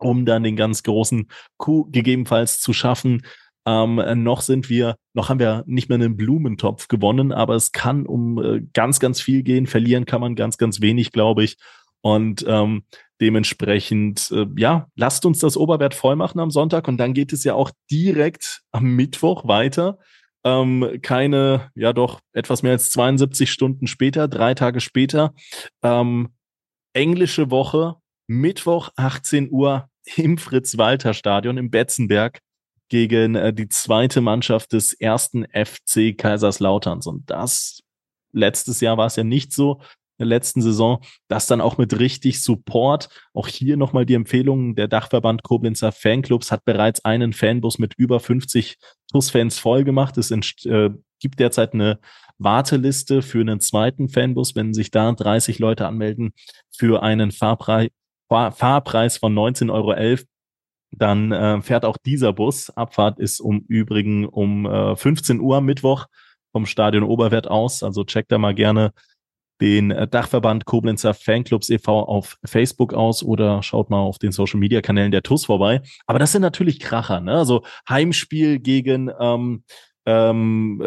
um dann den ganz großen Coup gegebenenfalls zu schaffen. Ähm, noch sind wir, noch haben wir nicht mehr einen Blumentopf gewonnen, aber es kann um äh, ganz, ganz viel gehen. Verlieren kann man ganz, ganz wenig, glaube ich. Und ähm, dementsprechend, äh, ja, lasst uns das Oberwert voll machen am Sonntag und dann geht es ja auch direkt am Mittwoch weiter. Ähm, keine, ja doch, etwas mehr als 72 Stunden später, drei Tage später. Ähm, englische Woche, Mittwoch 18 Uhr im Fritz-Walter-Stadion im Betzenberg gegen äh, die zweite Mannschaft des ersten FC Kaiserslauterns. Und das letztes Jahr war es ja nicht so, in der letzten Saison, das dann auch mit richtig Support. Auch hier nochmal die Empfehlung, der Dachverband Koblenzer Fanclubs hat bereits einen Fanbus mit über 50 TUS-Fans voll. Es äh, gibt derzeit eine Warteliste für einen zweiten Fanbus, wenn sich da 30 Leute anmelden für einen Fahrpreis Fahrpreis von 19,11 Euro, dann äh, fährt auch dieser Bus. Abfahrt ist um übrigen um äh, 15 Uhr Mittwoch vom Stadion Oberwert aus. Also checkt da mal gerne den äh, Dachverband Koblenzer Fanclubs e.V. auf Facebook aus oder schaut mal auf den Social Media Kanälen der TUS vorbei. Aber das sind natürlich Kracher, ne? Also Heimspiel gegen ähm, ähm,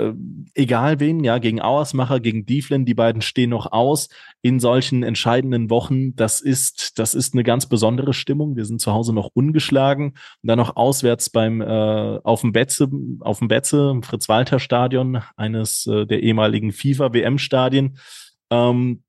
äh, egal wen, ja, gegen Auersmacher, gegen Dieflin, die beiden stehen noch aus in solchen entscheidenden Wochen. Das ist, das ist eine ganz besondere Stimmung. Wir sind zu Hause noch ungeschlagen und dann noch auswärts beim äh, auf dem Betze, auf dem Betze, Fritz-Walter-Stadion, eines äh, der ehemaligen FIFA-WM-Stadien. Ähm,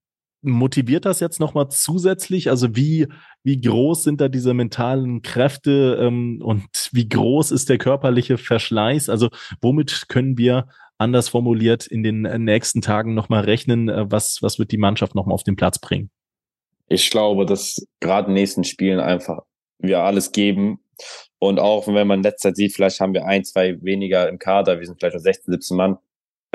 motiviert das jetzt nochmal zusätzlich? Also wie, wie groß sind da diese mentalen Kräfte ähm, und wie groß ist der körperliche Verschleiß? Also womit können wir anders formuliert in den nächsten Tagen nochmal rechnen? Äh, was, was wird die Mannschaft nochmal auf den Platz bringen? Ich glaube, dass gerade in den nächsten Spielen einfach wir alles geben. Und auch wenn man in letzter Zeit sieht, vielleicht haben wir ein, zwei weniger im Kader, wir sind vielleicht noch 16, 17 Mann,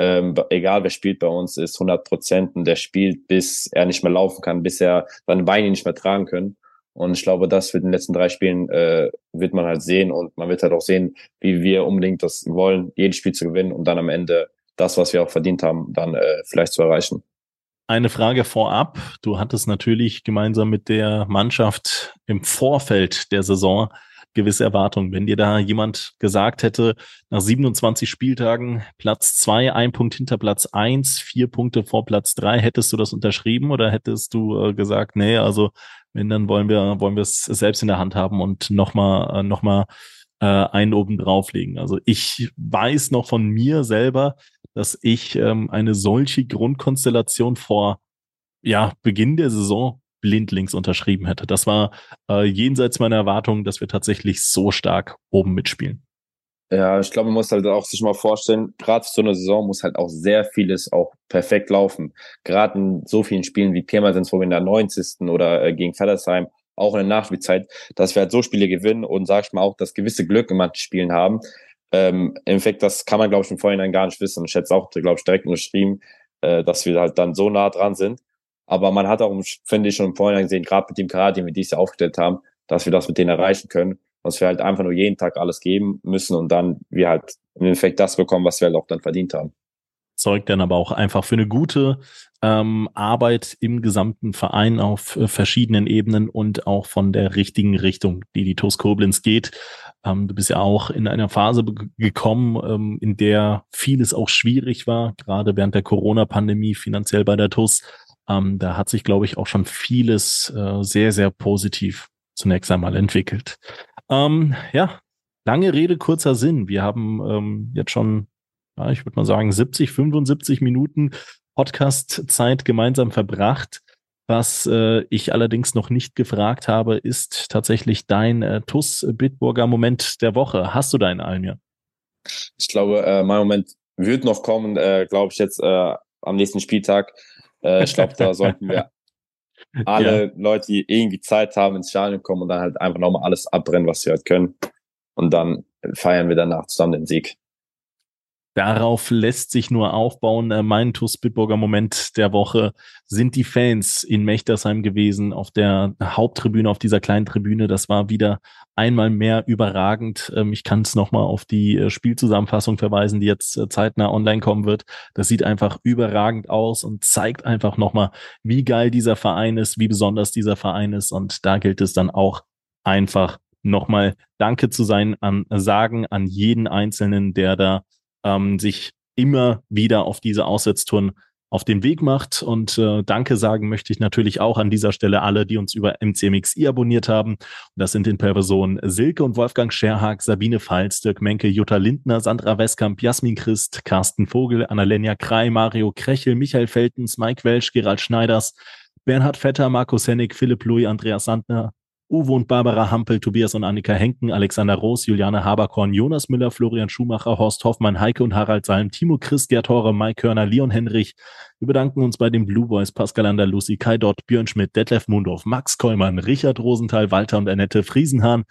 ähm, egal wer spielt bei uns, ist 100 Prozent und der spielt, bis er nicht mehr laufen kann, bis er seine Beine nicht mehr tragen können. Und ich glaube, das wird in den letzten drei Spielen äh, wird man halt sehen und man wird halt auch sehen, wie wir unbedingt das wollen, jedes Spiel zu gewinnen und dann am Ende das, was wir auch verdient haben, dann äh, vielleicht zu erreichen. Eine Frage vorab. Du hattest natürlich gemeinsam mit der Mannschaft im Vorfeld der Saison gewisse Erwartungen. Wenn dir da jemand gesagt hätte, nach 27 Spieltagen Platz zwei, ein Punkt hinter Platz eins, vier Punkte vor Platz drei, hättest du das unterschrieben oder hättest du äh, gesagt, nee, also wenn, dann wollen wir, wollen wir es selbst in der Hand haben und nochmal, äh, noch mal, äh, einen oben drauflegen. Also ich weiß noch von mir selber, dass ich ähm, eine solche Grundkonstellation vor ja, Beginn der Saison blindlings unterschrieben hätte. Das war äh, jenseits meiner Erwartungen, dass wir tatsächlich so stark oben mitspielen. Ja, ich glaube, man muss halt auch sich mal vorstellen, gerade so eine Saison muss halt auch sehr vieles auch perfekt laufen. Gerade in so vielen Spielen wie Pirmasens, wo wir in der 90. oder äh, gegen Feddersheim, auch in der Nachspielzeit, dass wir halt so Spiele gewinnen und sag ich mal auch das gewisse Glück in manchen Spielen haben. Ähm, Im Endeffekt, das kann man, glaube ich, im Vorhinein gar nicht wissen. Ich hätte es auch, glaube ich, direkt unterschrieben, äh, dass wir halt dann so nah dran sind. Aber man hat auch, finde ich, schon im Vorhinein gesehen, gerade mit dem Kader, den wir dieses Jahr aufgestellt haben, dass wir das mit denen erreichen können. dass wir halt einfach nur jeden Tag alles geben müssen und dann wir halt im Endeffekt das bekommen, was wir halt auch dann verdient haben. Zeugt dann aber auch einfach für eine gute ähm, Arbeit im gesamten Verein auf äh, verschiedenen Ebenen und auch von der richtigen Richtung, die die TuS Koblenz geht. Ähm, du bist ja auch in einer Phase gekommen, ähm, in der vieles auch schwierig war, gerade während der Corona-Pandemie finanziell bei der TuS. Ähm, da hat sich, glaube ich, auch schon vieles äh, sehr, sehr positiv zunächst einmal entwickelt. Ähm, ja, lange Rede, kurzer Sinn. Wir haben ähm, jetzt schon, ja, ich würde mal sagen, 70, 75 Minuten Podcast-Zeit gemeinsam verbracht. Was äh, ich allerdings noch nicht gefragt habe, ist tatsächlich dein äh, TUS Bitburger Moment der Woche. Hast du deinen, Almir? Ich glaube, äh, mein Moment wird noch kommen, äh, glaube ich, jetzt äh, am nächsten Spieltag. Äh, ich glaube, da sollten wir alle ja. Leute, die irgendwie Zeit haben, ins Stadion kommen und dann halt einfach nochmal alles abbrennen, was wir halt können. Und dann feiern wir danach zusammen den Sieg. Darauf lässt sich nur aufbauen. Äh, mein TuS Moment der Woche sind die Fans in Mechtersheim gewesen, auf der Haupttribüne, auf dieser kleinen Tribüne. Das war wieder einmal mehr überragend. Ähm, ich kann es nochmal auf die äh, Spielzusammenfassung verweisen, die jetzt äh, zeitnah online kommen wird. Das sieht einfach überragend aus und zeigt einfach nochmal, wie geil dieser Verein ist, wie besonders dieser Verein ist. Und da gilt es dann auch einfach nochmal Danke zu sein an sagen an jeden Einzelnen, der da ähm, sich immer wieder auf diese Aussetztouren auf den Weg macht. Und äh, Danke sagen möchte ich natürlich auch an dieser Stelle alle, die uns über MCMXI abonniert haben. Und das sind in Person Silke und Wolfgang Scherhag, Sabine Pfalz, Dirk Menke, Jutta Lindner, Sandra Westkamp, Jasmin Christ, Carsten Vogel, Annalenia Krei, Mario Krechel, Michael Feltens, Mike Welsch, Gerald Schneiders, Bernhard Vetter, Markus Hennig, Philipp Louis, Andreas Sandner, Uwe und Barbara Hampel, Tobias und Annika Henken, Alexander Roos, Juliane Haberkorn, Jonas Müller, Florian Schumacher, Horst Hoffmann, Heike und Harald Salm, Timo Chris, Gerd Hore, Mike Körner, Leon Henrich. Wir bedanken uns bei den Blue Boys, Pascal Andalusi, Kai Dott, Björn Schmidt, Detlef Mundorf, Max Kollmann, Richard Rosenthal, Walter und Annette Friesenhahn,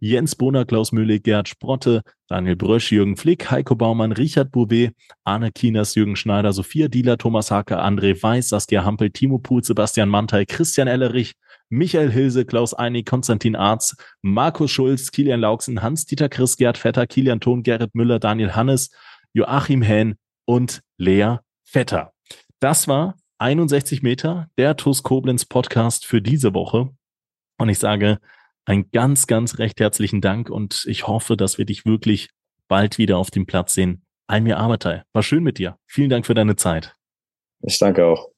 Jens Bohner, Klaus Mühle, Gerd Sprotte, Daniel Brösch, Jürgen Flick, Heiko Baumann, Richard Bouvet, Arne Kieners, Jürgen Schneider, Sophia Dieler, Thomas Hake, André Weiß, Saskia Hampel, Timo Puhl, Sebastian Mantei, Christian Ellerich, Michael Hilse, Klaus Einig, Konstantin Arz, Markus Schulz, Kilian Lauksen, Hans-Dieter Chris, Gerd Vetter, Kilian Thon, Gerrit Müller, Daniel Hannes, Joachim Hähn und Lea Vetter. Das war 61 Meter, der TUS Koblenz Podcast für diese Woche. Und ich sage einen ganz, ganz recht herzlichen Dank und ich hoffe, dass wir dich wirklich bald wieder auf dem Platz sehen. Almir Amatei, war schön mit dir. Vielen Dank für deine Zeit. Ich danke auch.